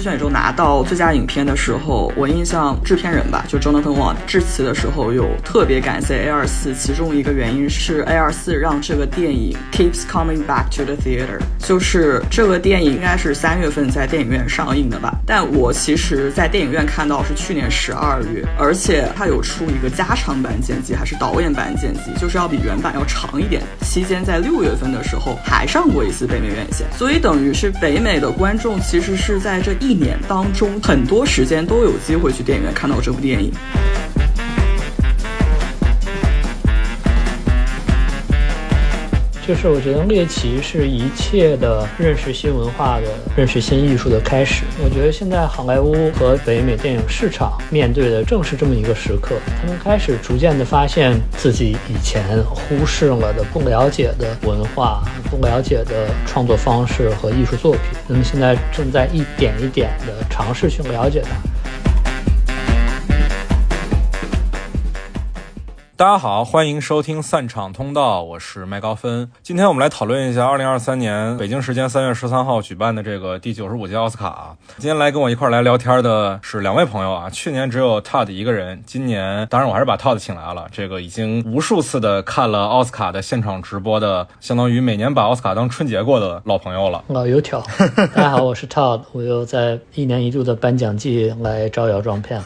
选中拿到最佳影片的时候，我印象制片人吧，就 Jonathan Wang 致辞的时候有特别感谢 A 二四，其中一个原因是 A 二四让这个电影 keeps coming back to the theater，就是这个电影应该是三月份在电影院上映的吧，但我其实在电影院看到是去年十二月，而且它有出一个加长版剪辑，还是导演版剪辑，就是要比原版要长一点。期间在六月份的时候还上过一次北美院线，所以等于是北美的观众其实是在这一一年当中很多时间都有机会去电影院看到这部电影。就是我觉得猎奇是一切的认识新文化的、认识新艺术的开始。我觉得现在好莱坞和北美电影市场面对的正是这么一个时刻，他们开始逐渐的发现自己以前忽视了的、不了解的文化、不了解的创作方式和艺术作品。那么现在正在一点一点的尝试去了解它。大家好，欢迎收听散场通道，我是麦高芬。今天我们来讨论一下二零二三年北京时间三月十三号举办的这个第九十五届奥斯卡。今天来跟我一块来聊天的是两位朋友啊，去年只有 Todd 一个人，今年当然我还是把 Todd 请来了。这个已经无数次的看了奥斯卡的现场直播的，相当于每年把奥斯卡当春节过的老朋友了。老油条，大家好，我是 Todd，我又在一年一度的颁奖季来招摇撞骗。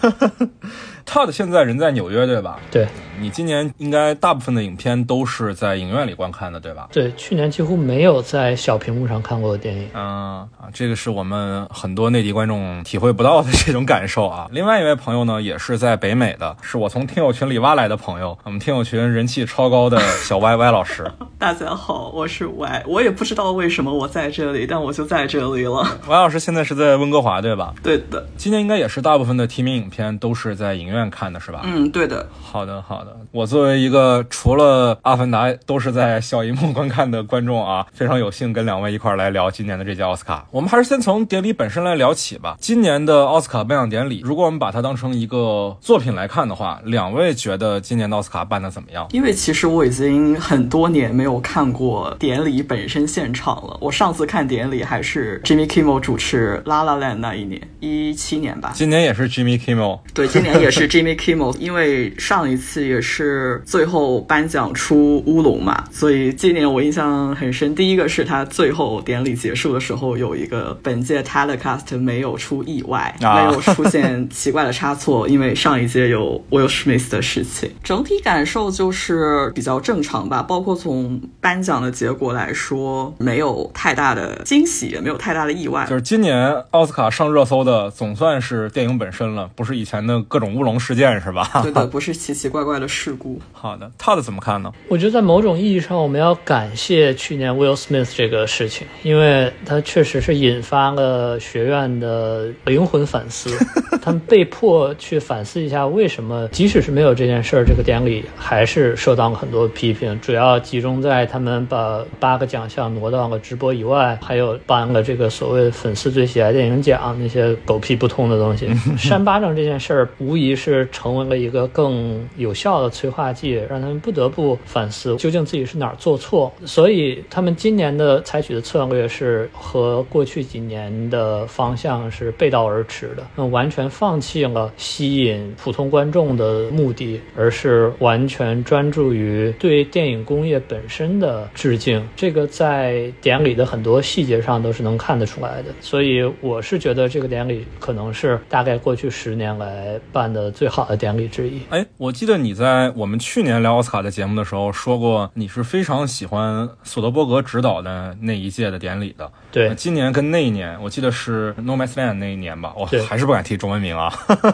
Todd 现在人在纽约，对吧？对你今年应该大部分的影片都是在影院里观看的，对吧？对，去年几乎没有在小屏幕上看过的电影。嗯啊，这个是我们很多内地观众体会不到的这种感受啊。另外一位朋友呢，也是在北美的，是我从听友群里挖来的朋友，我们听友群人气超高的小歪歪老师。大家好，我是 Y，我也不知道为什么我在这里，但我就在这里了。歪老师现在是在温哥华，对吧？对的，今年应该也是大部分的提名影片都是在影院看的，是吧？嗯，对的。好的，好的。我作为一个 除了《阿凡达》都是在小荧幕观看的观众啊，非常有幸跟两位一块儿来聊今年的这届奥斯卡。我们还是先从典礼本身来聊起吧。今年的奥斯卡颁奖典礼，如果我们把它当成一个作品来看的话，两位觉得今年的奥斯卡办的怎么样？因为其实我已经很多年没有看过典礼本身现场了。我上次看典礼还是 Jimmy Kimmel 主持《La La Land》那一年，一七年吧。今年也是 Jimmy Kimmel。对，今年也是 Jimmy Kimmel，因为上一次也是最后颁奖出乌龙嘛，所以今年我印象很深。第一个是他最后典礼结束的时候有一个本届 telecast 没有出意外，啊没有出现奇怪的差错，因为上一届有 Will Smith 的事情。整体感受就是比较正常吧，包括从颁奖的结果来说，没有太大的惊喜，也没有太大的意外。就是今年奥斯卡上热搜的，总算是电影本身了，不是以前的各种乌龙事件，是吧？对的，不是奇奇怪怪的事故。好的，Todd 怎么看呢？我觉得在某种意义上，我们要感谢去年 Will Smith 这个事情，因为他确实是引发了学院的灵魂反思，他们被迫去反思一下，为什么即使是没有这件事儿，这个典礼还是受到了很多批评，主要集中在他们把八个奖项挪到了直播以外，还有颁了这个所谓粉丝最喜爱电影奖那些狗屁不通的东西。扇巴掌这件事儿，无疑是是成为了一个更有效的催化剂，让他们不得不反思究竟自己是哪儿做错。所以他们今年的采取的策略是和过去几年的方向是背道而驰的，那完全放弃了吸引普通观众的目的，而是完全专注于对电影工业本身的致敬。这个在典礼的很多细节上都是能看得出来的。所以我是觉得这个典礼可能是大概过去十年来办的最好的典礼之一。哎，我记得你在我们去年聊奥斯卡的节目的时候说过，你是非常喜欢索德伯格执导的那一届的典礼的。对今年跟那一年，我记得是《No Man's Land》那一年吧，我对还是不敢提中文名啊。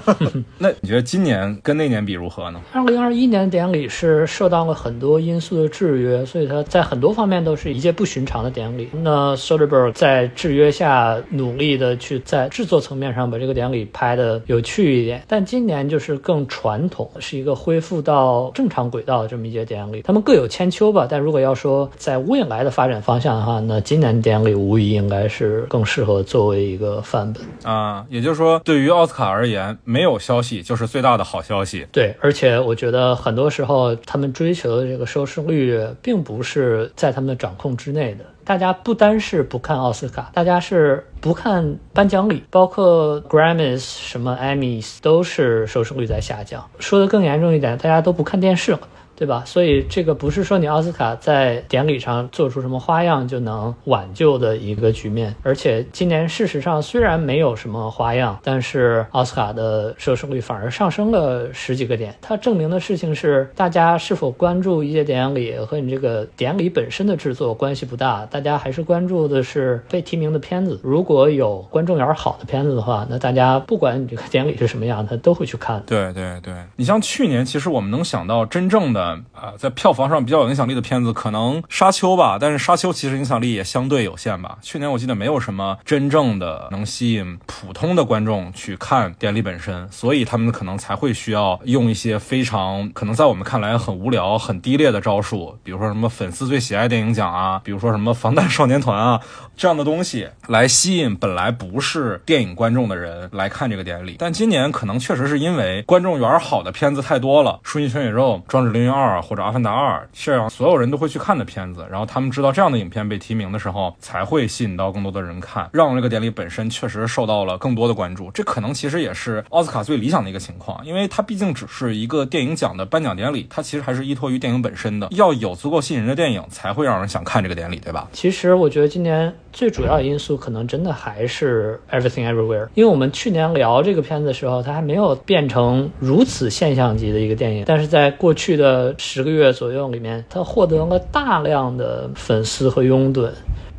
那你觉得今年跟那年比如何呢？二零二一年的典礼是受到了很多因素的制约，所以它在很多方面都是一届不寻常的典礼。那 Soderbergh 在制约下努力的去在制作层面上把这个典礼拍的有趣一点，但今年就是更传统，是一个恢复到正常轨道的这么一届典礼。他们各有千秋吧，但如果要说在未来的发展方向的话，那今年电影里无疑应该是更适合作为一个范本啊。也就是说，对于奥斯卡而言，没有消息就是最大的好消息。对，而且我觉得很多时候他们追求的这个收视率，并不是在他们的掌控之内的。大家不单是不看奥斯卡，大家是不看颁奖礼，包括 Grammys、什么 Emmys 都是收视率在下降。说的更严重一点，大家都不看电视了。对吧？所以这个不是说你奥斯卡在典礼上做出什么花样就能挽救的一个局面。而且今年事实上虽然没有什么花样，但是奥斯卡的收视率反而上升了十几个点。它证明的事情是，大家是否关注一些典礼和你这个典礼本身的制作关系不大，大家还是关注的是被提名的片子。如果有观众缘好的片子的话，那大家不管你这个典礼是什么样，他都会去看。对对对，你像去年，其实我们能想到真正的。啊，在票房上比较有影响力的片子，可能《沙丘》吧，但是《沙丘》其实影响力也相对有限吧。去年我记得没有什么真正的能吸引普通的观众去看典礼本身，所以他们可能才会需要用一些非常可能在我们看来很无聊、很低劣的招数，比如说什么粉丝最喜爱电影奖啊，比如说什么防弹少年团啊这样的东西，来吸引本来不是电影观众的人来看这个典礼。但今年可能确实是因为观众缘好的片子太多了，《瞬息全宇宙》《壮志凌云二》。或者《阿凡达二》这样所有人都会去看的片子，然后他们知道这样的影片被提名的时候，才会吸引到更多的人看，让这个典礼本身确实受到了更多的关注。这可能其实也是奥斯卡最理想的一个情况，因为它毕竟只是一个电影奖的颁奖典礼，它其实还是依托于电影本身的，要有足够吸引人的电影，才会让人想看这个典礼，对吧？其实我觉得今年最主要因素可能真的还是 Everything Everywhere，因为我们去年聊这个片子的时候，它还没有变成如此现象级的一个电影，但是在过去的。十个月左右里面，它获得了大量的粉丝和拥趸。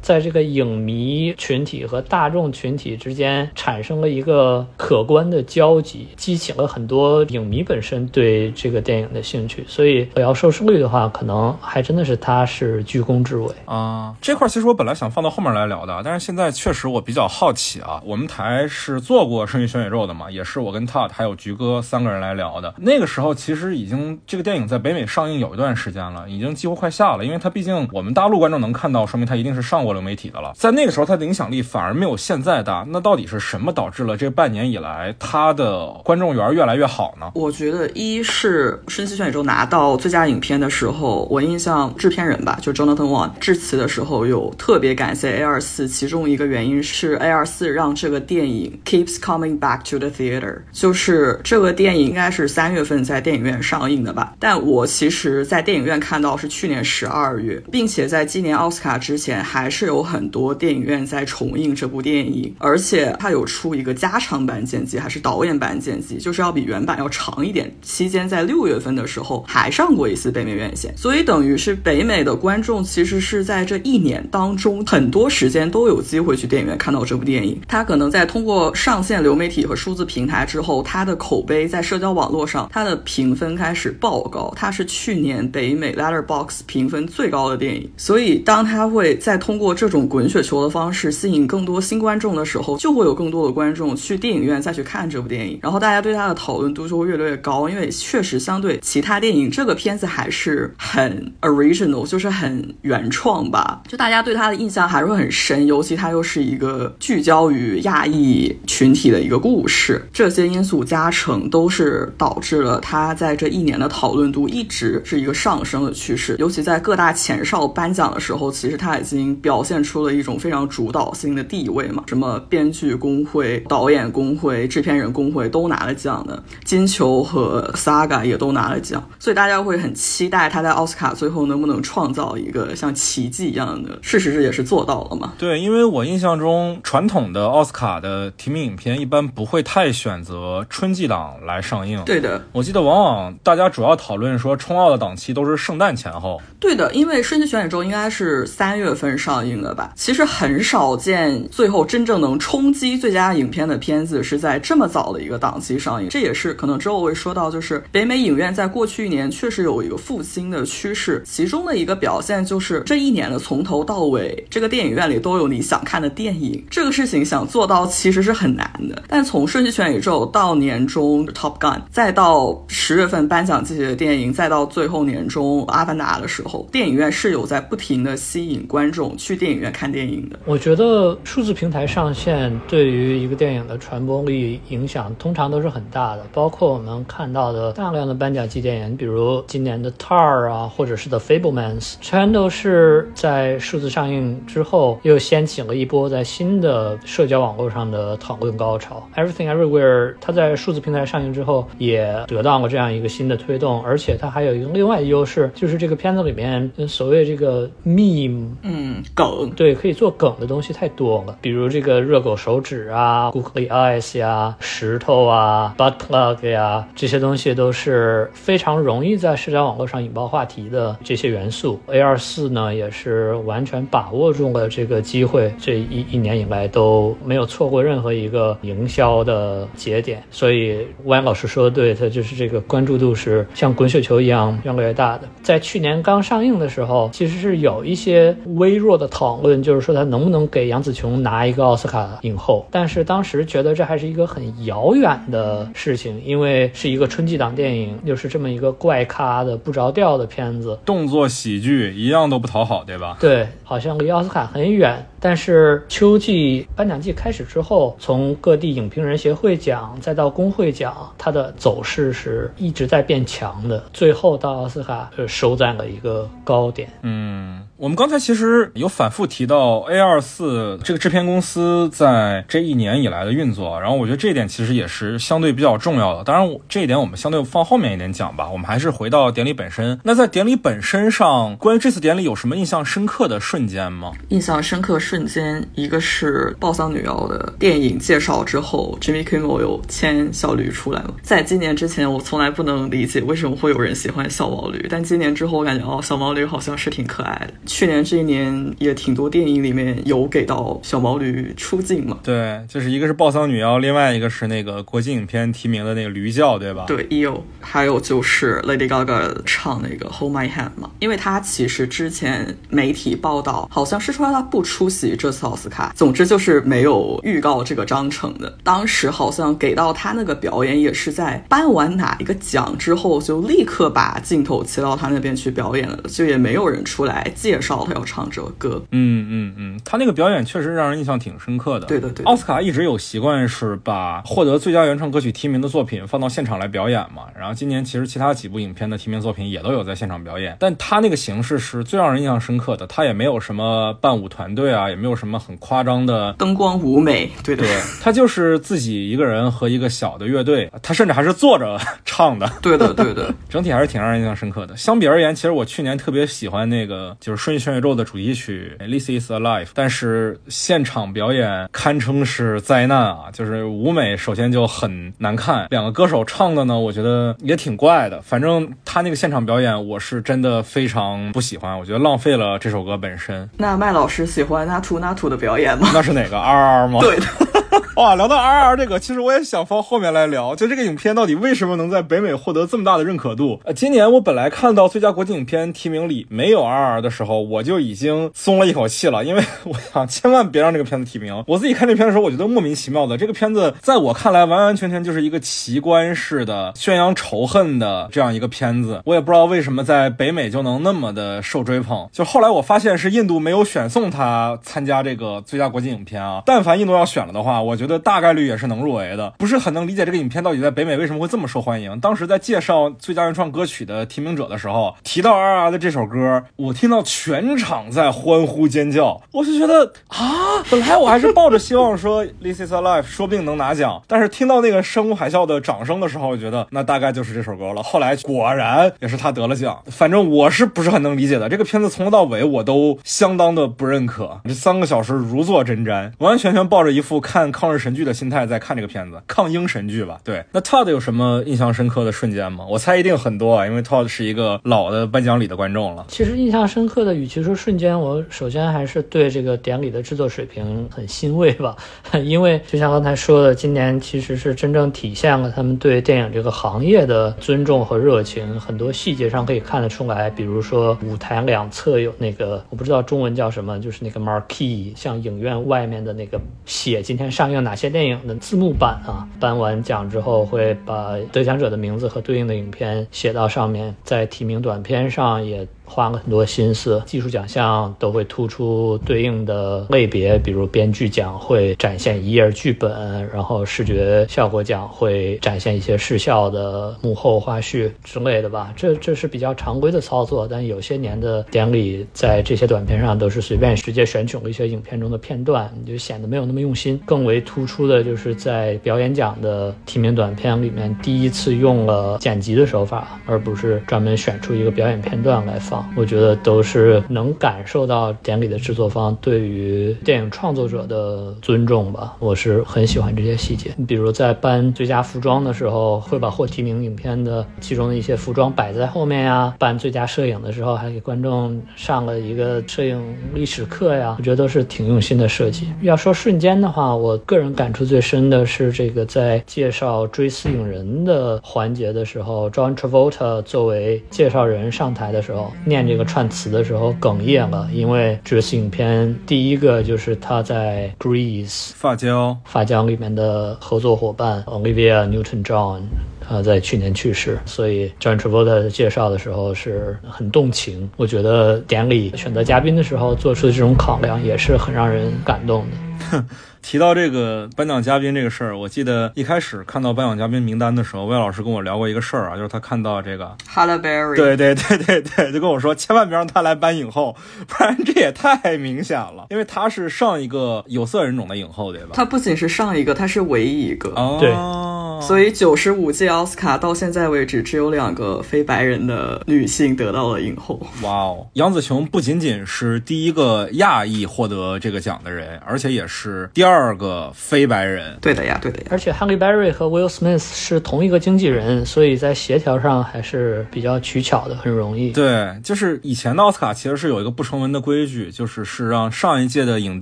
在这个影迷群体和大众群体之间产生了一个可观的交集，激起了很多影迷本身对这个电影的兴趣。所以，我要收视率的话，可能还真的是他是居功至伟啊。这块其实我本来想放到后面来聊的，但是现在确实我比较好奇啊。我们台是做过《生意全宇宙》的嘛，也是我跟 Todd 还有菊哥三个人来聊的。那个时候其实已经这个电影在北美上映有一段时间了，已经几乎快下了，因为它毕竟我们大陆观众能看到，说明它一定是上过。流媒体的了，在那个时候，它的影响力反而没有现在大。那到底是什么导致了这半年以来它的观众缘越来越好呢？我觉得一是《瞬息全宇宙》拿到最佳影片的时候，我印象制片人吧，就 Jonathan Wang 致辞的时候有特别感谢 A 二四，其中一个原因是 A 二四让这个电影 keeps coming back to the theater，就是这个电影应该是三月份在电影院上映的吧，但我其实在电影院看到是去年十二月，并且在今年奥斯卡之前还是。是有很多电影院在重映这部电影，而且它有出一个加长版剪辑，还是导演版剪辑，就是要比原版要长一点。期间在六月份的时候还上过一次北美院线，所以等于是北美的观众其实是在这一年当中很多时间都有机会去电影院看到这部电影。它可能在通过上线流媒体和数字平台之后，它的口碑在社交网络上，它的评分开始爆高。它是去年北美 Letterbox 评分最高的电影，所以当它会再通过这种滚雪球的方式吸引更多新观众的时候，就会有更多的观众去电影院再去看这部电影，然后大家对它的讨论度就会越来越高。因为确实相对其他电影，这个片子还是很 original，就是很原创吧。就大家对它的印象还是会很深，尤其它又是一个聚焦于亚裔群体的一个故事，这些因素加成都是导致了它在这一年的讨论度一直是一个上升的趋势。尤其在各大前哨颁奖的时候，其实它已经表。表现出了一种非常主导性的地位嘛？什么编剧工会、导演工会、制片人工会都拿了奖的，金球和 Saga 也都拿了奖，所以大家会很期待他在奥斯卡最后能不能创造一个像奇迹一样的。事实是也是做到了嘛？对，因为我印象中传统的奥斯卡的提名影片一般不会太选择春季档来上映。对的，我记得往往大家主要讨论说冲奥的档期都是圣诞前后。对的，因为《瞬息全宇宙》应该是三月份上映。映了吧？其实很少见，最后真正能冲击最佳影片的片子是在这么早的一个档期上映。这也是可能之后会说到，就是北美影院在过去一年确实有一个复兴的趋势，其中的一个表现就是这一年的从头到尾，这个电影院里都有你想看的电影。这个事情想做到其实是很难的。但从《瞬息全宇宙》到年中《Top Gun》，再到十月份颁奖季节的电影，再到最后年中《阿凡达》的时候，电影院是有在不停的吸引观众去电影院看电影的。我觉得数字平台上线对于一个电影的传播力影响通常都是很大的，包括我们看到的大量的颁奖季电影，比如今年的《Tar》啊，或者是《The Fablemans》，全都是在数字上映之后又掀起了一波在新的社交网络上的讨论高潮。Everything Everywhere，它在数字平台上映之后也得到了这样一个新的推动，而且它还有一个另外优势，就是这个片子里面所谓这个 meme，嗯，梗，对，可以做梗的东西太多了，比如这个热狗手指啊、，Google Eyes 呀、石头啊、Butt Plug 呀，这些东西都是非常容易在社交网络上引爆话题的这些元素。A 二四呢，也是完全把握住了这个机会，这一一年以来都没有错过任何一个营销的节点。所以，万老师说的对，它就是这个关注度是像滚雪球一样越来越大的。在去年刚上映的时候，其实是有一些微弱的讨论，就是说他能不能给杨紫琼拿一个奥斯卡影后。但是当时觉得这还是一个很遥远的事情，因为是一个春季档电影，又是这么一个怪咖的不着调的片子，动作喜剧一样都不讨好，对吧？对，好像离奥斯卡很远。但是秋季颁奖季开始之后，从各地影评人协会奖再到工会奖，它的走势是一直在变强的，最后到奥斯卡呃收在了一个高点。嗯。我们刚才其实有反复提到 A 二四这个制片公司在这一年以来的运作，然后我觉得这一点其实也是相对比较重要的。当然，这一点我们相对放后面一点讲吧。我们还是回到典礼本身。那在典礼本身上，关于这次典礼有什么印象深刻的瞬间吗？印象深刻瞬间，一个是《暴丧女妖》的电影介绍之后，Jimmy Kimmel 有牵小驴出来了。在今年之前，我从来不能理解为什么会有人喜欢小毛驴，但今年之后，我感觉哦，小毛驴好像是挺可爱的。去年这一年也挺多电影里面有给到小毛驴出镜嘛？对，就是一个是《暴丧女妖》，另外一个是那个国际影片提名的那个驴叫，对吧？对，有，还有就是 Lady Gaga 唱那个 Hold My Hand 嘛，因为她其实之前媒体报道好像是说她不出席这次奥斯卡，总之就是没有预告这个章程的。当时好像给到她那个表演也是在颁完哪一个奖之后，就立刻把镜头切到她那边去表演了，就也没有人出来介绍他要。唱这首歌，嗯嗯嗯，他那个表演确实让人印象挺深刻的。对的对，奥斯卡一直有习惯是把获得最佳原创歌曲提名的作品放到现场来表演嘛。然后今年其实其他几部影片的提名作品也都有在现场表演，但他那个形式是最让人印象深刻的。他也没有什么伴舞团队啊，也没有什么很夸张的灯光舞美，对对，他就是自己一个人和一个小的乐队，他甚至还是坐着 唱的。对的对的，整体还是挺让人印象深刻的。相比而言，其实我去年特别喜欢那个就是《全宇宙》的。主题曲《This Is a Life》，但是现场表演堪称是灾难啊！就是舞美首先就很难看，两个歌手唱的呢，我觉得也挺怪的。反正他那个现场表演，我是真的非常不喜欢，我觉得浪费了这首歌本身。那麦老师喜欢那图那图的表演吗？那是哪个 R R 吗？对的。哇，聊到 R R 这个，其实我也想放后面来聊。就这个影片到底为什么能在北美获得这么大的认可度？呃，今年我本来看到最佳国际影片提名里没有 R R 的时候，我就已经松了一口气了，因为我想千万别让这个片子提名。我自己看这片的时候，我觉得莫名其妙的，这个片子在我看来完完全全就是一个奇观式的宣扬仇恨的这样一个片子。我也不知道为什么在北美就能那么的受追捧。就后来我发现是印度没有选送他参加这个最佳国际影片啊，但凡印度要选了的话，我觉得大概率也是能入围的。不是很能理解这个影片到底在北美为什么会这么受欢迎。当时在介绍最佳原创歌曲的提名者的时候，提到 R R 的这首歌，我听到全场在欢呼尖叫，我就觉得啊，本来我还是抱着希望说 This Is a Life 说不定能拿奖，但是听到那个山呼海啸的掌声的时候，我觉得那大概就是这首歌了。后来果然也是他得了奖。反正我是不是很能理解的？这个片子从头到尾我都相当的不认可。这三个小时如坐针毡，完完全全抱着一副看抗日神剧的心态在看这个片子，抗英神剧吧。对，那 Todd 有什么印象深刻的瞬间吗？我猜一定很多啊，因为 Todd 是一个老的颁奖礼的观众了。其实印象深刻的，与其说瞬间，我首先还是对这个典礼的制作水平很欣慰吧，因为就像刚才说的，今年其实是真正体现了他们对电影这个行业的尊重和热情，很多细节上可以看得出来，比如说舞台两侧有那个我不知道中文叫什么，就是那个 marquee，像影院外面的那个写今天上上映哪些电影的字幕版啊。颁完奖之后会把得奖者的名字和对应的影片写到上面，在提名短片上也。花了很多心思，技术奖项都会突出对应的类别，比如编剧奖会展现一页剧本，然后视觉效果奖会展现一些视效的幕后花絮之类的吧。这这是比较常规的操作，但有些年的典礼在这些短片上都是随便直接选取了一些影片中的片段，就显得没有那么用心。更为突出的就是在表演奖的提名短片里面，第一次用了剪辑的手法，而不是专门选出一个表演片段来放。我觉得都是能感受到典礼的制作方对于电影创作者的尊重吧。我是很喜欢这些细节。比如在颁最佳服装的时候，会把获提名影片的其中的一些服装摆在后面呀；颁最佳摄影的时候，还给观众上了一个摄影历史课呀。我觉得都是挺用心的设计。要说瞬间的话，我个人感触最深的是这个在介绍追思影人的环节的时候，John Travolta 作为介绍人上台的时候。念这个串词的时候哽咽了，因为这是影片第一个就是他在 Grease 发胶发胶里面的合作伙伴 Olivia Newton-John，他在去年去世，所以 John Travolta 介绍的时候是很动情。我觉得典礼选择嘉宾的时候做出的这种考量也是很让人感动的。提到这个颁奖嘉宾这个事儿，我记得一开始看到颁奖嘉宾名单的时候，魏老师跟我聊过一个事儿啊，就是他看到这个 Halle Berry，对对对对对，就跟我说千万别让他来颁影后，不然这也太明显了，因为他是上一个有色人种的影后，对吧？他不仅是上一个，他是唯一一个。哦，对，所以九十五届奥斯卡到现在为止，只有两个非白人的女性得到了影后。哇哦，杨紫琼不仅仅是第一个亚裔获得这个奖的人，而且也是第二。二个非白人，对的呀，对的呀。而且 Halle Berry 和 Will Smith 是同一个经纪人，所以在协调上还是比较取巧的，很容易。对，就是以前的奥斯卡其实是有一个不成文的规矩，就是是让上一届的影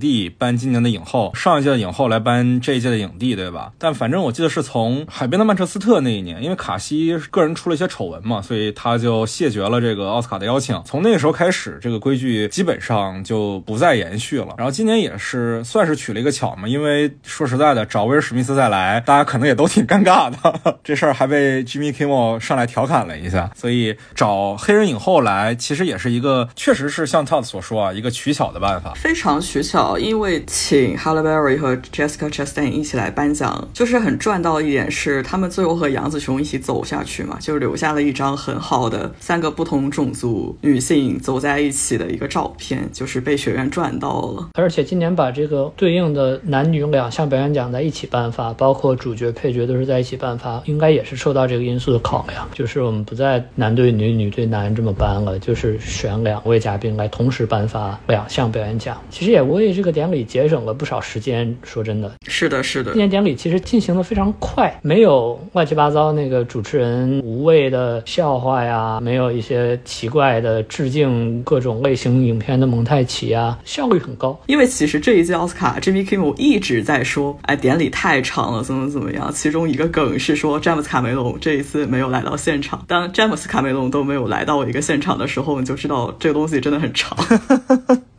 帝颁今年的影后，上一届的影后来颁这一届的影帝，对吧？但反正我记得是从《海边的曼彻斯特》那一年，因为卡西个人出了一些丑闻嘛，所以他就谢绝了这个奥斯卡的邀请。从那个时候开始，这个规矩基本上就不再延续了。然后今年也是算是取了一个巧嘛。因为说实在的，找威尔史密斯再来，大家可能也都挺尴尬的。这事儿还被 Jimmy Kimmel 上来调侃了一下。所以找黑人影后来，其实也是一个，确实是像 Todd 所说啊，一个取巧的办法。非常取巧，因为请 Halle Berry 和 Jessica Chastain 一起来颁奖，就是很赚到一点是，他们最后和杨紫琼一起走下去嘛，就留下了一张很好的三个不同种族女性走在一起的一个照片，就是被学院赚到了。而且今年把这个对应的。男女两项表演奖在一起颁发，包括主角、配角都是在一起颁发，应该也是受到这个因素的考量。就是我们不再男对女、女对男这么颁了，就是选两位嘉宾来同时颁发两项表演奖。其实也为这个典礼节省了不少时间。说真的，是的，是的。今年典礼其实进行的非常快，没有乱七八糟那个主持人无谓的笑话呀，没有一些奇怪的致敬各种类型影片的蒙太奇啊，效率很高。因为其实这一届奥斯卡，Jimmy Kimmel。一直在说，哎，典礼太长了，怎么怎么样？其中一个梗是说，詹姆斯卡梅隆这一次没有来到现场。当詹姆斯卡梅隆都没有来到一个现场的时候，你就知道这个东西真的很长。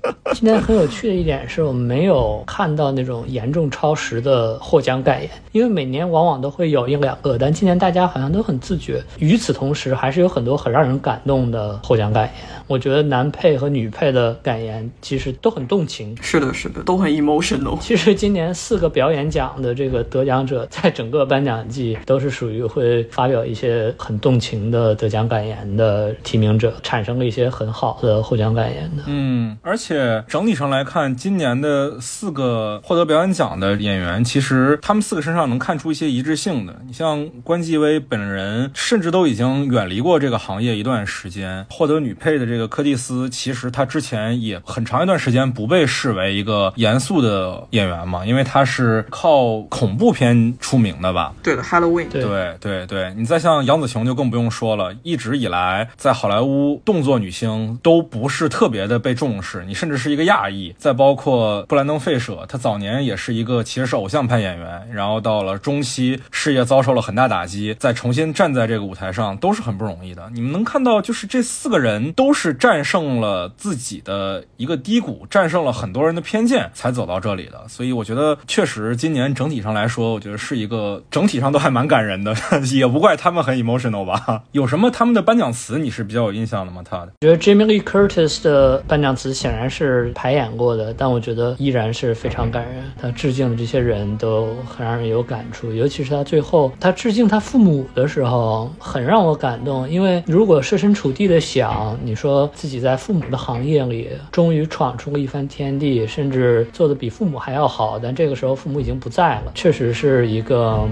今天很有趣的一点是我们没有看到那种严重超时的获奖感言，因为每年往往都会有一两个，但今年大家好像都很自觉。与此同时，还是有很多很让人感动的获奖感言。我觉得男配和女配的感言其实都很动情。是的，是的，都很 emotional。其实今年四个表演奖的这个得奖者，在整个颁奖季都是属于会发表一些很动情的得奖感言的提名者，产生了一些很好的获奖感言的。嗯，而且。且整体上来看，今年的四个获得表演奖的演员，其实他们四个身上能看出一些一致性的。你像关继威本人，甚至都已经远离过这个行业一段时间。获得女配的这个柯蒂斯，其实她之前也很长一段时间不被视为一个严肃的演员嘛，因为她是靠恐怖片出名的吧？对的，Halloween。对对对对，你再像杨紫琼就更不用说了，一直以来在好莱坞动作女星都不是特别的被重视，你甚至是一个亚裔。再包括布兰登·费舍，他早年也是一个其实是偶像派演员，然后到了中期事业遭受了很大打击，再重新站在这个舞台上都是很不容易的。你们能看到，就是这四个人都是战胜了自己的一个低谷，战胜了很多人的偏见，才走到这里的。所以我觉得，确实今年整体上来说，我觉得是一个整体上都还蛮感人的，也不怪他们很 emotional 吧。有什么他们的颁奖词你是比较有印象的吗？他的？我觉得 Jamie Lee Curtis 的颁奖词显然是排演过的，但我觉得依然是非常感人。他致敬的这些人都很让人有感触，尤其是他最后他致敬他父母的时候，很让我感动。因为如果设身处地的想，你说自己在父母的行业里终于闯出了一番天地，甚至做的比父母还要好，但这个时候父母已经不在了，确实是一个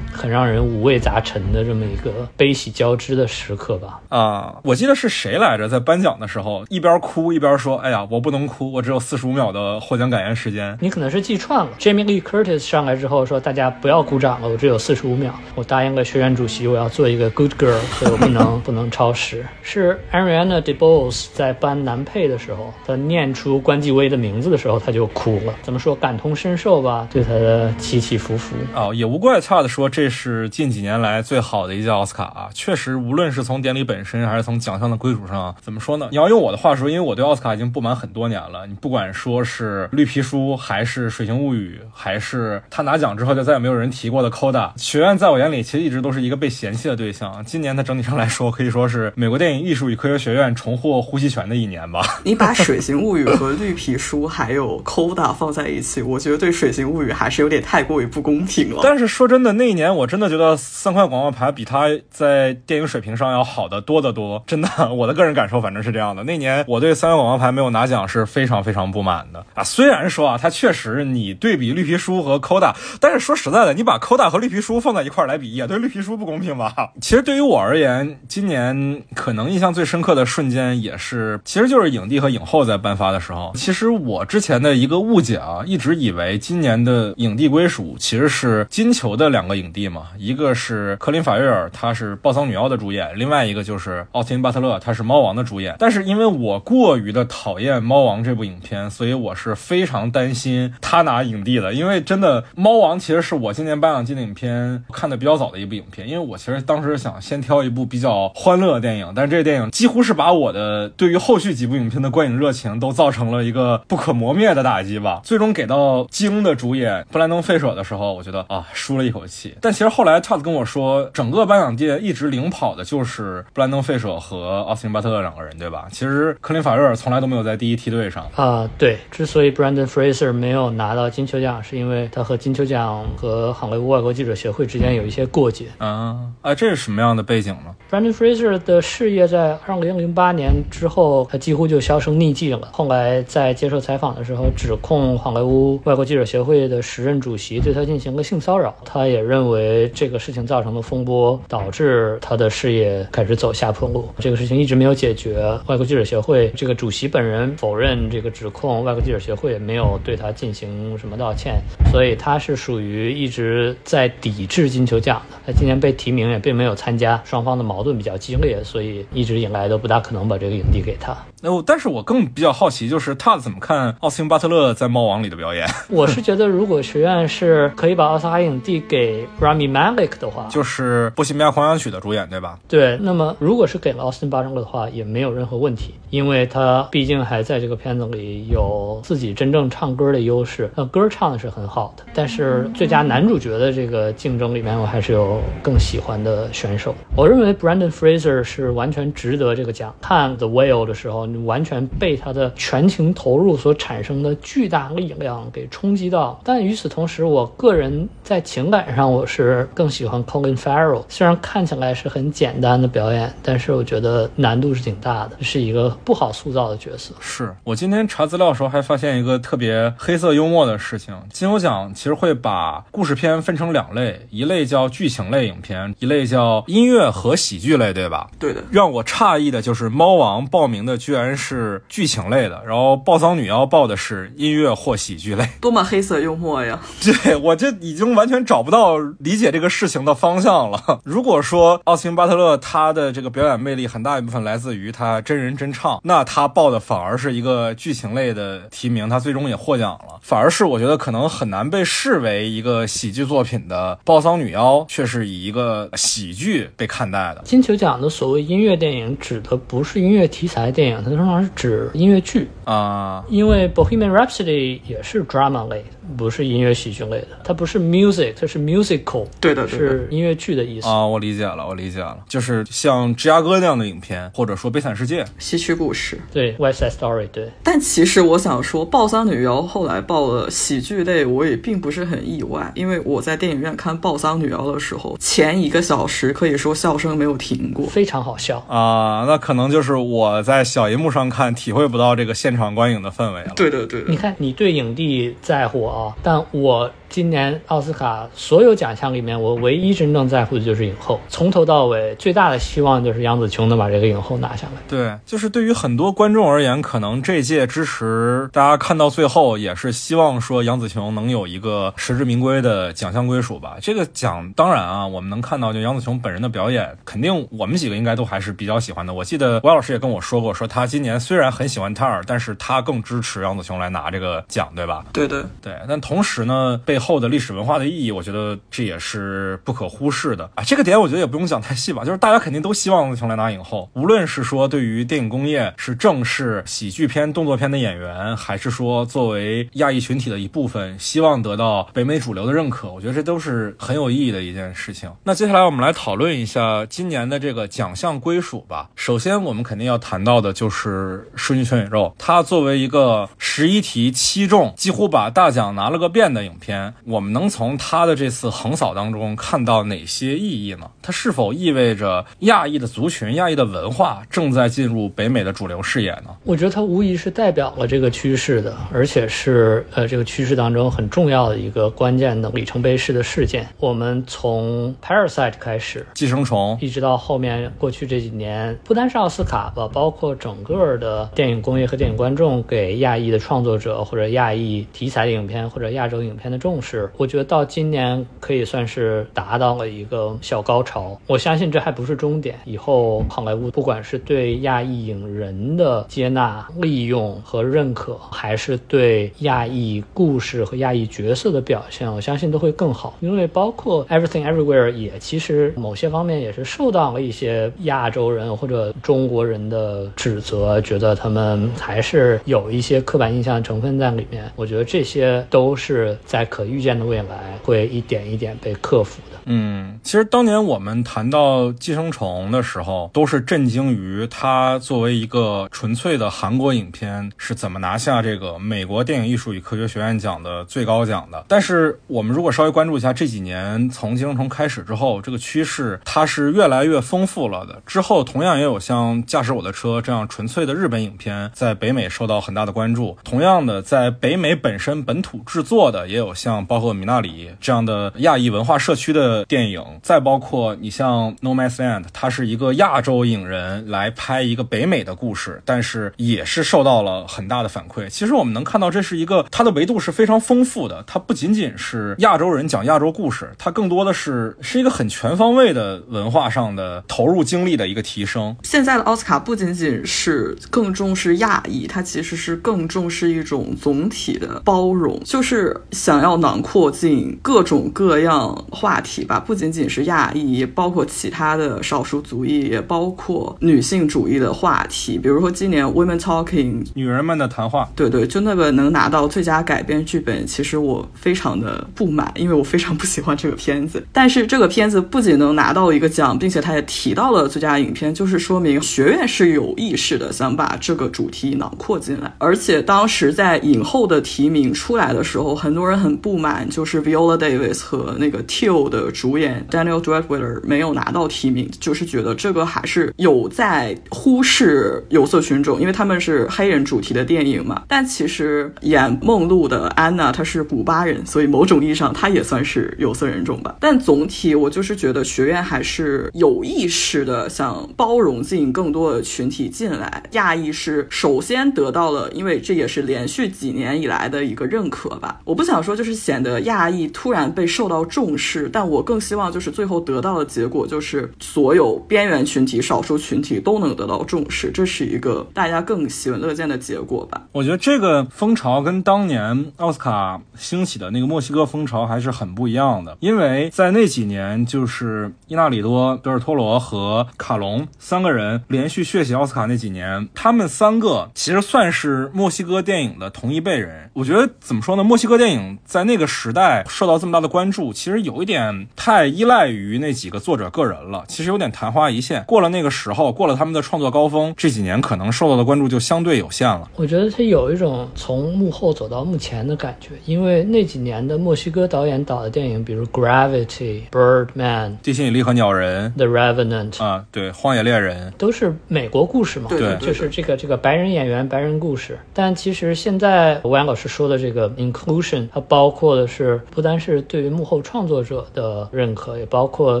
很让人五味杂陈的这么一个悲喜交织的时刻吧。啊，我记得是谁来着，在颁奖的时候一边哭一边说：“哎呀，我不能哭，我只有四十五秒的获奖感言时间。”你可能是记串了。Jamie Lee Curtis 上来之后说：“大家不要鼓掌了，我只有四十五秒。我答应了学院主席，我要做一个 good girl，所以我不能不能超时。”是 Ariana DeBose 在颁男配的时候，他念出关继威的名字的时候，他就哭了。怎么说？感同身受吧，对他的起起伏伏。哦，也无怪差的说，这是近几年来最好的一届奥斯卡啊！确实，无论是从典礼本身，还是从奖项的归属上，怎么说呢？你要用我的话说，因为我对奥斯卡已经不满很多年了。你不管说是绿皮书，还是水形物语，还是他拿奖之后就再也没有人提过的 Coda 学院，在我眼里其实一直都是一个被嫌弃的对象。今年它整体上来说，可以说是美国电影艺术与科学学院重获呼吸权的一年吧。你把水形物语和绿皮书 还有 Coda 放在一起，我觉得对水形物语还是有点太过于不公平了。但是说真的，那一年我真的觉得三块广告牌比他在电影水平上要好的多得多。真的，我的个人感受反正是这样的。那年我对三块广告牌没有拿奖是非常非常不满的啊。虽然说啊，它确实你对比绿皮书和 Coda，但是说实在的，你把 Coda 和绿皮书放在一块来比，也对绿皮书不公平吧？其实对于我而言，今年可能印象最深刻的瞬间也是，其实就是影帝和影后在颁发的时候。其实我之前的一个误解啊，一直以为今年的影帝归属其实是金球的两个影帝嘛，一个是科林·法瑞尔，他是《暴桑女妖》的主演，另外一个就是奥汀·巴特勒，他是《猫王》的主演。但是因为我过于的讨厌《猫王》这部影片，所以我是非常担心他拿影帝的。因为真的，《猫王》其实是我今年颁奖季的影片看的比较早的一部影片。因为我其实当时想先挑一部比较欢乐的电影，但是这个电影几乎是把我的对于后续几部影片的观影热情都造成了一个不可磨灭的打击吧。最终给到鲸的主演布兰登·费舍的时候，我觉得啊，舒了一口气。但其实后来 Todd 跟我说，整个颁奖界一直领跑的就是布兰登·费舍和奥斯汀·巴特勒两个人，对吧？其实科林·法瑞尔从来都没有在第一梯队上啊。对，之所以 Brandon Fraser 没有拿到金球奖，是因为他和金球奖和好莱坞外国记者协会之间有一些过节啊。啊，这是什么样的背景呢？Brandon Fraser 的事业在2008年之后，他几乎就销声匿迹了。后来在接受采访的时候，指控好莱坞外国记者协会的时任主席对他进行了性骚扰。他也认为这个事情造成的风波导致他的事业开始走下坡路。这个事情一直没有解决。外国记者协会这个主席本人否认这个指控，外国记者协会也没有对他进行什么道歉。所以他是属于一直在抵制金球奖的。他今年被提名也并没有参加，双方的矛盾比较激烈，所以一直以来都不大可能把这个影帝给他。那但是我更比较好奇，就是他怎么看奥斯汀·巴特勒在《猫王》里的表演？我是觉得，如果学院是可以把奥斯卡影帝给 Rami Malek 的话，就是《波西米亚狂想曲》的主演，对吧？对。那么，如果是给了奥斯汀·巴特勒的话，也没有任何问题，因为他毕竟还在这个片子里有自己真正唱歌的优势。那歌唱的是很好的，但是最佳男主角的这个竞争里面，我还是有更喜欢的选手。我认为 Brandon Fraser 是完全值得这个奖。看《The Whale》的时候。你完全被他的全情投入所产生的巨大力量给冲击到，但与此同时，我个人在情感上我是更喜欢 Colin Farrell。虽然看起来是很简单的表演，但是我觉得难度是挺大的，是一个不好塑造的角色。是我今天查资料的时候还发现一个特别黑色幽默的事情：金球奖其实会把故事片分成两类，一类叫剧情类影片，一类叫音乐和喜剧类，对吧？对的。让我诧异的就是《猫王》报名的居然是剧情类的，然后《暴躁女妖》报的是音乐或喜剧类，多么黑色幽默呀！对我这已经完全找不到理解这个事情的方向了。如果说奥斯汀·巴特勒他的这个表演魅力很大一部分来自于他真人真唱，那他报的反而是一个剧情类的提名，他最终也获奖了。反而是我觉得可能很难被视为一个喜剧作品的《暴桑女妖》，却是以一个喜剧被看待的。金球奖的所谓音乐电影，指的不是音乐题材电影，它通常是指音乐剧啊，因为《Bohemian Rhapsody》也是 drama 类的。不是音乐喜剧类的，它不是 music，它是 musical，对的，是音乐剧的意思啊。我理解了，我理解了，就是像芝加哥那样的影片，或者说悲惨世界、西区故事，对，West Side Story，对。但其实我想说，爆桑女妖后来报了喜剧类，我也并不是很意外，因为我在电影院看爆桑女妖的时候，前一个小时可以说笑声没有停过，非常好笑啊。那可能就是我在小银幕上看，体会不到这个现场观影的氛围了。对对对，你看你对影帝在乎啊。但我。今年奥斯卡所有奖项里面，我唯一真正在乎的就是影后。从头到尾，最大的希望就是杨紫琼能把这个影后拿下来。对，就是对于很多观众而言，可能这届支持大家看到最后，也是希望说杨紫琼能有一个实至名归的奖项归属吧。这个奖当然啊，我们能看到就杨紫琼本人的表演，肯定我们几个应该都还是比较喜欢的。我记得王老师也跟我说过，说他今年虽然很喜欢泰尔，但是他更支持杨紫琼来拿这个奖，对吧？对对对。但同时呢，背后的历史文化的意义，我觉得这也是不可忽视的啊。这个点我觉得也不用讲太细吧，就是大家肯定都希望从来拿影后，无论是说对于电影工业是正式喜剧片、动作片的演员，还是说作为亚裔群体的一部分，希望得到北美主流的认可，我觉得这都是很有意义的一件事情。那接下来我们来讨论一下今年的这个奖项归属吧。首先，我们肯定要谈到的就是《瞬息全宇宙》，它作为一个十一题七中，几乎把大奖拿了个遍的影片，我们能从他的这次横扫当中看到哪些意义呢？它是否意味着亚裔的族群、亚裔的文化正在进入北美的主流视野呢？我觉得它无疑是代表了这个趋势的，而且是呃这个趋势当中很重要的一个关键的里程碑式的事件。我们从 Parasite 开始，寄生虫，一直到后面过去这几年，不单是奥斯卡吧，包括整个的电影工业和电影观众给亚裔的创作者或者亚裔题材的影片或者亚洲影片的重视。是我觉得到今年可以算是达到了一个小高潮。我相信这还不是终点，以后好莱坞不管是对亚裔影人的接纳、利用和认可，还是对亚裔故事和亚裔角色的表现，我相信都会更好。因为包括 Everything Everywhere 也其实某些方面也是受到了一些亚洲人或者中国人的指责，觉得他们还是有一些刻板印象成分在里面。我觉得这些都是在可以预见的未来会一点一点被克服。嗯，其实当年我们谈到《寄生虫》的时候，都是震惊于它作为一个纯粹的韩国影片是怎么拿下这个美国电影艺术与科学学院奖的最高奖的。但是我们如果稍微关注一下这几年从《寄生虫》开始之后，这个趋势它是越来越丰富了的。之后同样也有像《驾驶我的车》这样纯粹的日本影片在北美受到很大的关注。同样的，在北美本身本土制作的也有像包括《米纳里》这样的亚裔文化社区的。电影，再包括你像《No Man's Land》，它是一个亚洲影人来拍一个北美的故事，但是也是受到了很大的反馈。其实我们能看到，这是一个它的维度是非常丰富的，它不仅仅是亚洲人讲亚洲故事，它更多的是是一个很全方位的文化上的投入精力的一个提升。现在的奥斯卡不仅仅是更重视亚裔，它其实是更重视一种总体的包容，就是想要囊括进各种各样话题。吧，不仅仅是亚裔，也包括其他的少数族裔，也包括女性主义的话题。比如说今年《Women Talking》女人们的谈话，对对，就那个能拿到最佳改编剧本，其实我非常的不满，因为我非常不喜欢这个片子。但是这个片子不仅能拿到一个奖，并且它也提到了最佳影片，就是说明学院是有意识的想把这个主题囊括进来。而且当时在影后的提名出来的时候，很多人很不不满，就是 Viola Davis 和那个 Till 的主演 Daniel d r e d w i l e r 没有拿到提名，就是觉得这个还是有在忽视有色群众，因为他们是黑人主题的电影嘛。但其实演梦露的安娜她是古巴人，所以某种意义上她也算是有色人种吧。但总体我就是觉得学院还是有意识的想包容进更多的群体进来。亚裔是首先得到了，因为这也是连续几年以来的一个认可吧。我不想说就是显得亚裔突然被受到重视，但我更希望就是最后得到的结果就是所有边缘群体、少数群体都能得到重视，这是一个大家更喜闻乐见的结果吧。我觉得这个风潮跟当年奥斯卡兴起的那个墨西哥风潮还是很不一样的，因为在那几年，就是伊纳里多、德尔托罗和卡隆三个人连续血洗奥斯卡那几年，他们三个其实算是墨西哥电影的同一辈人。我觉得怎么说呢？墨西哥电影在那个时代受到这么大的关注，其实有一点太依赖于那几个作者个人了，其实有点昙花一现。过了那个时候，过了他们的创作高峰，这几年可能受到的关注就相对有限了。我觉得他有一种从幕后走到幕前的感觉，因为那几年的墨西哥导演导的电影，比如《Gravity》、《Birdman》、《地心引力和鸟人》、《The Revenant》啊，对，《荒野猎人》都是美国故事嘛，对，就是这个这个白人演员白人故事。但其实现在吴阳老师说的这个 inclusion，它包括的是不单是对于幕后创作者的认可，也包括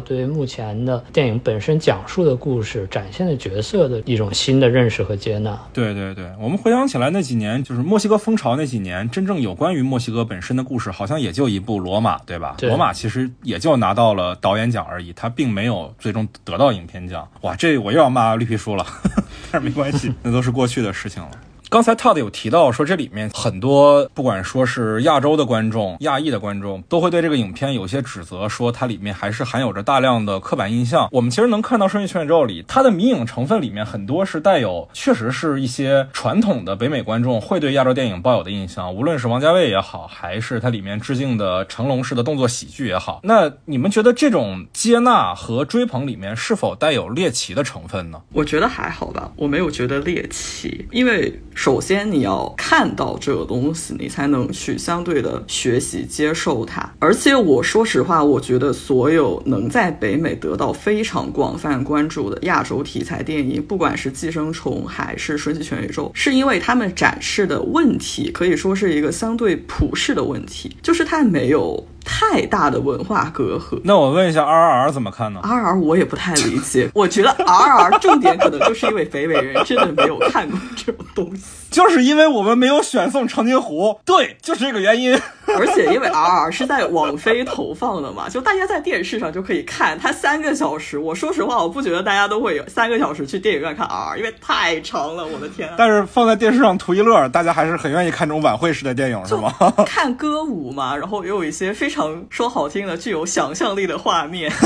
对于目前的电影本身讲述的故事、展现的角色的一种新的认识和接纳。对对对，我们回想起来那几年，就是墨西哥风潮那几年，真正有关于墨西哥本身的故事，好像也就一部《罗马》，对吧？对罗马其实也就拿到了导演奖而已，他并没有最终得到影片奖。哇，这我又要骂绿皮书了，但是没关系，那都是过去的事情了。刚才 Todd 有提到说，这里面很多不管说是亚洲的观众、亚裔的观众，都会对这个影片有些指责，说它里面还是含有着大量的刻板印象。我们其实能看到《瞬息全宇宙》里，它的迷影成分里面很多是带有，确实是一些传统的北美观众会对亚洲电影抱有的印象，无论是王家卫也好，还是它里面致敬的成龙式的动作喜剧也好。那你们觉得这种接纳和追捧里面是否带有猎奇的成分呢？我觉得还好吧，我没有觉得猎奇，因为。首先，你要看到这个东西，你才能去相对的学习、接受它。而且，我说实话，我觉得所有能在北美得到非常广泛关注的亚洲题材电影，不管是《寄生虫》还是《瞬息全宇宙》，是因为他们展示的问题可以说是一个相对普世的问题，就是它没有。太大的文化隔阂。那我问一下 R R 怎么看呢？R R 我也不太理解。我觉得 R R 重点可能就是因为北美人真的没有看过这种东西，就是因为我们没有选送长津湖。对，就是这个原因。而且因为 R R 是在网飞投放的嘛，就大家在电视上就可以看。它三个小时，我说实话，我不觉得大家都会有三个小时去电影院看 R R，因为太长了，我的天。但是放在电视上图一乐，大家还是很愿意看这种晚会式的电影，是吗？看歌舞嘛，然后也有一些非常说好听的、具有想象力的画面。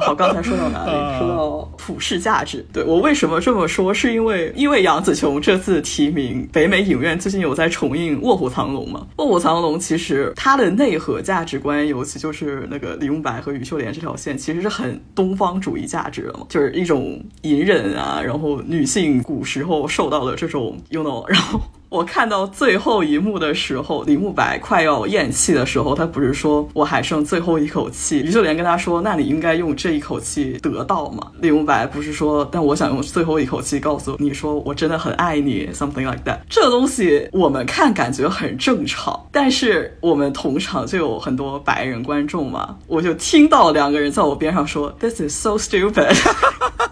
好，刚才说到哪里？说到普世价值。对我为什么这么说？是因为因为杨紫琼这次提名，北美影院最近有在重映《卧虎藏龙》嘛？《卧虎藏龙》其实它的内核价值观，尤其就是那个李慕白和于秀莲这条线，其实是很东方主义价值的嘛，就是一种隐忍啊，然后女性古时候受到的这种，you know，然后。我看到最后一幕的时候，李慕白快要咽气的时候，他不是说我还剩最后一口气？于秀莲跟他说：“那你应该用这一口气得到嘛？”李慕白不是说：“但我想用最后一口气告诉你说，我真的很爱你，something like that。”这东西我们看感觉很正常，但是我们同场就有很多白人观众嘛，我就听到两个人在我边上说：“This is so stupid。”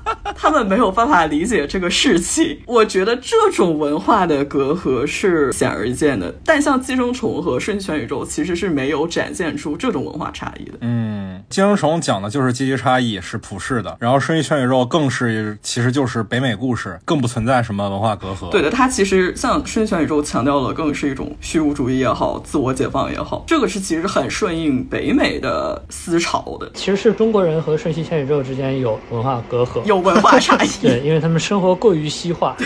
他们没有办法理解这个事情。我觉得这种文化的隔阂是显而易见的，但像《寄生虫》和《瞬息全宇宙》其实是没有展现出这种文化差异的。嗯，《寄生虫》讲的就是阶级差异，是普世的；然后《瞬息全宇宙》更是，其实就是北美故事，更不存在什么文化隔阂。对的，它其实像《瞬息全宇宙》强调的更是一种虚无主义也好，自我解放也好，这个是其实很顺应北美的思潮的。其实是中国人和《瞬息全宇宙》之间有文化隔阂，有文化差异。对，因为他们生活过于西化。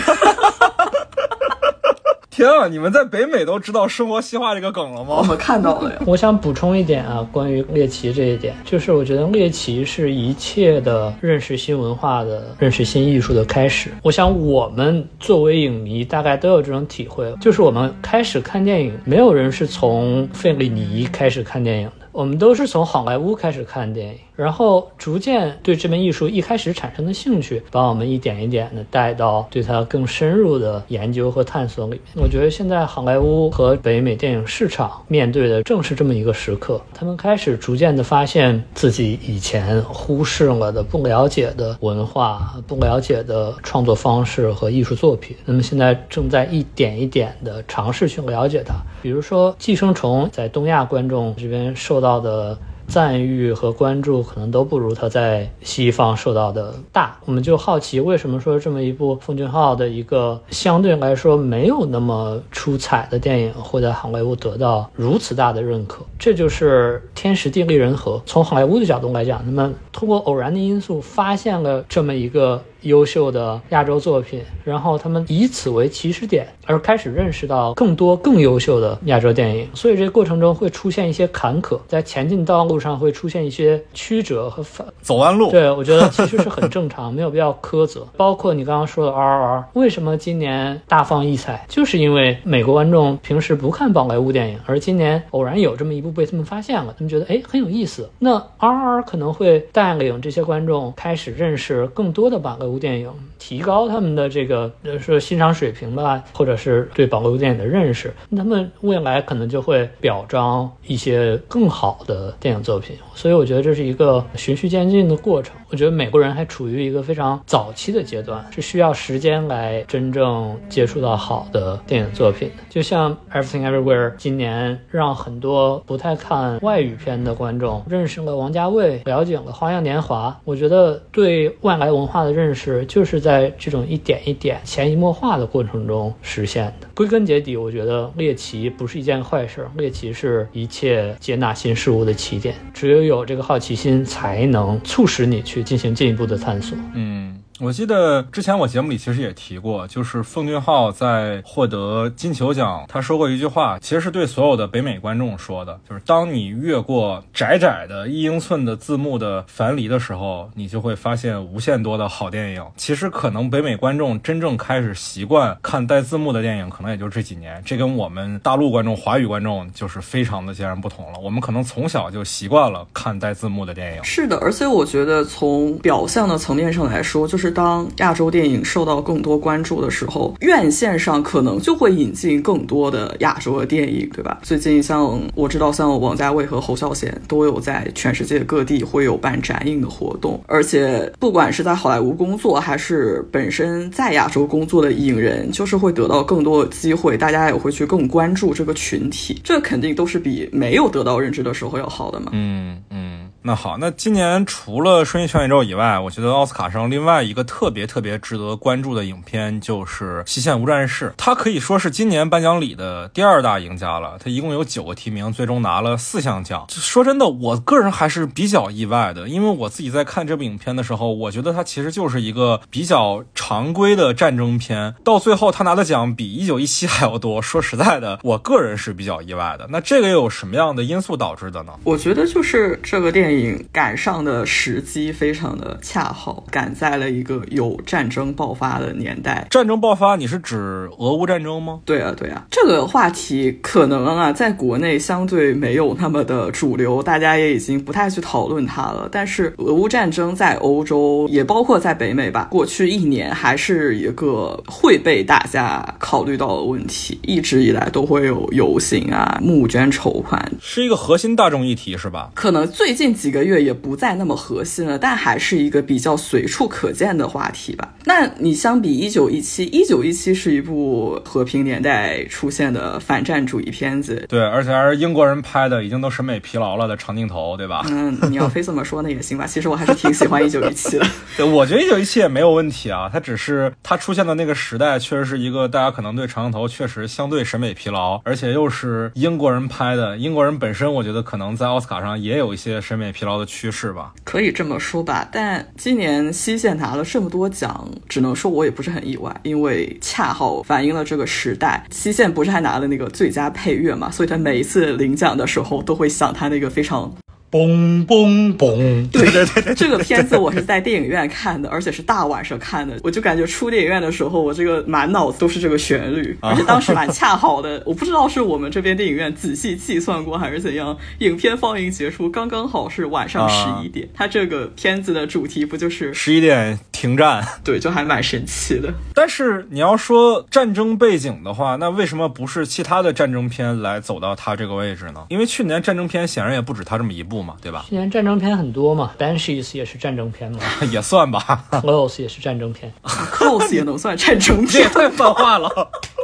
天啊！你们在北美都知道“生活西化”这个梗了吗？我们看到了呀。我想补充一点啊，关于猎奇这一点，就是我觉得猎奇是一切的认识新文化的、认识新艺术的开始。我想我们作为影迷，大概都有这种体会，就是我们开始看电影，没有人是从费里尼开始看电影的。我们都是从好莱坞开始看电影，然后逐渐对这门艺术一开始产生的兴趣，把我们一点一点的带到对它更深入的研究和探索里面。我觉得现在好莱坞和北美电影市场面对的正是这么一个时刻，他们开始逐渐的发现自己以前忽视了的、不了解的文化、不了解的创作方式和艺术作品。那么现在正在一点一点的尝试去了解它。比如说《寄生虫》在东亚观众这边受到的。赞誉和关注可能都不如他在西方受到的大，我们就好奇为什么说这么一部奉俊昊的一个相对来说没有那么出彩的电影会在好莱坞得到如此大的认可？这就是天时地利人和。从好莱坞的角度来讲，那么通过偶然的因素发现了这么一个。优秀的亚洲作品，然后他们以此为起始点，而开始认识到更多更优秀的亚洲电影。所以这个过程中会出现一些坎坷，在前进道路上会出现一些曲折和反 走弯路。对，我觉得 其实是很正常，没有必要苛责。包括你刚刚说的 RRR，为什么今年大放异彩？就是因为美国观众平时不看宝莱坞电影，而今年偶然有这么一部被他们发现了，他们觉得哎很有意思。那 RRR 可能会带领这些观众开始认识更多的宝莱坞。电影提高他们的这个呃说欣赏水平吧，或者是对保留电影的认识，他们未来可能就会表彰一些更好的电影作品。所以我觉得这是一个循序渐进的过程。我觉得美国人还处于一个非常早期的阶段，是需要时间来真正接触到好的电影作品的。就像《Everything Everywhere》今年让很多不太看外语片的观众认识了王家卫，了解了《花样年华》。我觉得对外来文化的认识。就是在这种一点一点潜移默化的过程中实现的。归根结底，我觉得猎奇不是一件坏事，猎奇是一切接纳新事物的起点。只有有这个好奇心，才能促使你去进行进一步的探索。嗯。我记得之前我节目里其实也提过，就是奉俊昊在获得金球奖，他说过一句话，其实是对所有的北美观众说的，就是当你越过窄窄的一英寸的字幕的樊篱的时候，你就会发现无限多的好电影。其实可能北美观众真正开始习惯看带字幕的电影，可能也就这几年，这跟我们大陆观众、华语观众就是非常的截然不同了。我们可能从小就习惯了看带字幕的电影。是的，而且我觉得从表象的层面上来说，就是。当亚洲电影受到更多关注的时候，院线上可能就会引进更多的亚洲的电影，对吧？最近像我知道，像王家卫和侯孝贤都有在全世界各地会有办展映的活动，而且不管是在好莱坞工作，还是本身在亚洲工作的影人，就是会得到更多的机会，大家也会去更关注这个群体，这肯定都是比没有得到认知的时候要好的嘛。嗯嗯。那好，那今年除了《瞬息全宇宙》以外，我觉得奥斯卡上另外一个特别特别值得关注的影片就是《西线无战事》，它可以说是今年颁奖礼的第二大赢家了。它一共有九个提名，最终拿了四项奖。说真的，我个人还是比较意外的，因为我自己在看这部影片的时候，我觉得它其实就是一个比较常规的战争片。到最后，他拿的奖比《一九一七》还要多。说实在的，我个人是比较意外的。那这个又有什么样的因素导致的呢？我觉得就是这个电影。赶上的时机非常的恰好，赶在了一个有战争爆发的年代。战争爆发，你是指俄乌战争吗？对啊，对啊，这个话题可能啊，在国内相对没有那么的主流，大家也已经不太去讨论它了。但是俄乌战争在欧洲，也包括在北美吧，过去一年还是一个会被大家考虑到的问题，一直以来都会有游行啊、募捐筹款，是一个核心大众议题，是吧？可能最近几。个月也不再那么核心了，但还是一个比较随处可见的话题吧。那你相比一九一七，一九一七是一部和平年代出现的反战主义片子，对，而且还是英国人拍的，已经都审美疲劳了的长镜头，对吧？嗯，你要非这么说那也行吧。其实我还是挺喜欢一九一七的。对，我觉得一九一七也没有问题啊，它只是它出现的那个时代确实是一个大家可能对长镜头确实相对审美疲劳，而且又是英国人拍的，英国人本身我觉得可能在奥斯卡上也有一些审美。美疲劳的趋势吧。可以这么说吧，但今年西线拿了这么多奖，只能说我也不是很意外，因为恰好反映了这个时代。西线不是还拿了那个最佳配乐嘛，所以他每一次领奖的时候都会想他那个非常。嘣嘣嘣！对对对，这个片子我是在电影院看的，而且是大晚上看的。我就感觉出电影院的时候，我这个满脑子都是这个旋律，而且当时蛮恰好的。我不知道是我们这边电影院仔细计算过还是怎样，影片放映结束刚刚好是晚上十一点。它这个片子的主题不就是十一点停战？对，就还蛮神奇的。但是你要说战争背景的话，那为什么不是其他的战争片来走到它这个位置呢？因为去年战争片显然也不止它这么一部。嘛，对吧？去年战争片很多嘛，Banshees 也是战争片嘛，也算吧。Close 也是战争片，Close 也能算战争片，太泛化了。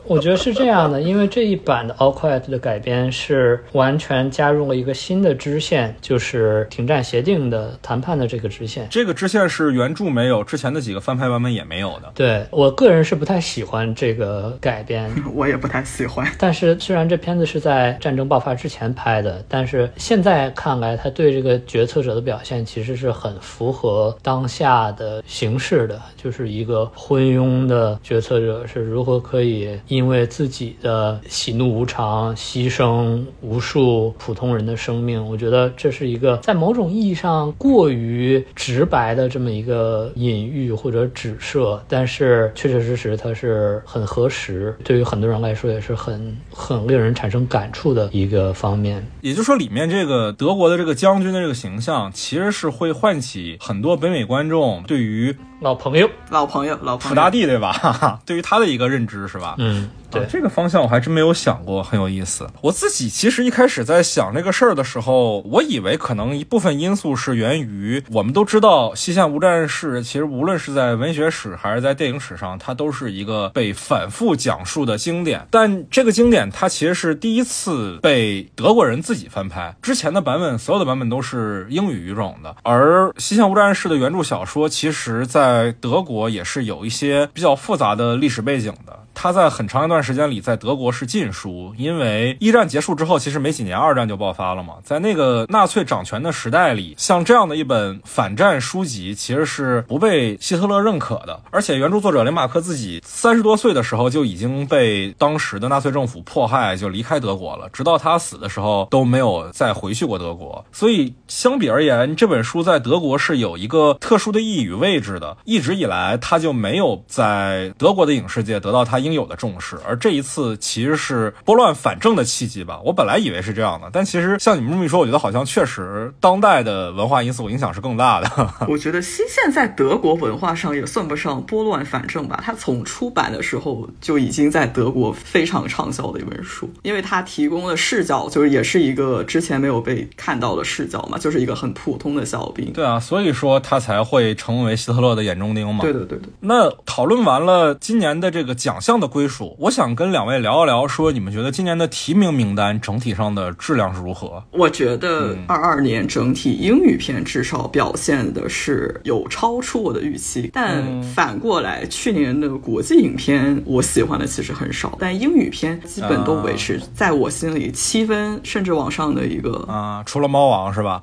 我觉得是这样的，因为这一版的 All Quiet 的改编是完全加入了一个新的支线，就是停战协定的谈判的这个支线。这个支线是原著没有，之前的几个翻拍版本也没有的。对我个人是不太喜欢这个改编，我也不太喜欢。但是虽然这片子是在战争爆发之前拍的，但是现在看来。他对这个决策者的表现其实是很符合当下的形势的，就是一个昏庸的决策者是如何可以因为自己的喜怒无常牺牲无数普通人的生命。我觉得这是一个在某种意义上过于直白的这么一个隐喻或者指涉，但是确确实实它是很合时，对于很多人来说也是很很令人产生感触的一个方面。也就是说，里面这个德国的这个。将军的这个形象，其实是会唤起很多北美观众对于老朋友、老朋友、老普大帝，对吧？对于他的一个认知，是吧？嗯。对这个方向我还真没有想过，很有意思。我自己其实一开始在想这个事儿的时候，我以为可能一部分因素是源于我们都知道《西线无战事》，其实无论是在文学史还是在电影史上，它都是一个被反复讲述的经典。但这个经典它其实是第一次被德国人自己翻拍，之前的版本所有的版本都是英语语种的。而《西线无战事》的原著小说，其实在在德国也是有一些比较复杂的历史背景的。他在很长一段时间里在德国是禁书，因为一战结束之后，其实没几年二战就爆发了嘛。在那个纳粹掌权的时代里，像这样的一本反战书籍其实是不被希特勒认可的。而且原著作者雷马克自己三十多岁的时候就已经被当时的纳粹政府迫害，就离开德国了，直到他死的时候都没有再回去过德国。所以相比而言，这本书在德国是有一个特殊的意义与位置的。一直以来，他就没有在德国的影视界得到他。应有的重视，而这一次其实是拨乱反正的契机吧。我本来以为是这样的，但其实像你们这么一说，我觉得好像确实当代的文化因素影响是更大的。我觉得西线在德国文化上也算不上拨乱反正吧。它从出版的时候就已经在德国非常畅销的一本书，因为它提供的视角就是也是一个之前没有被看到的视角嘛，就是一个很普通的小兵。对啊，所以说他才会成为希特勒的眼中钉嘛。对对对对。那讨论完了今年的这个奖项。的归属，我想跟两位聊一聊，说你们觉得今年的提名名单整体上的质量是如何？我觉得二二年整体英语片至少表现的是有超出我的预期，但反过来去年的国际影片我喜欢的其实很少，但英语片基本都维持在我心里七分甚至往上的一个啊，除了猫王是吧？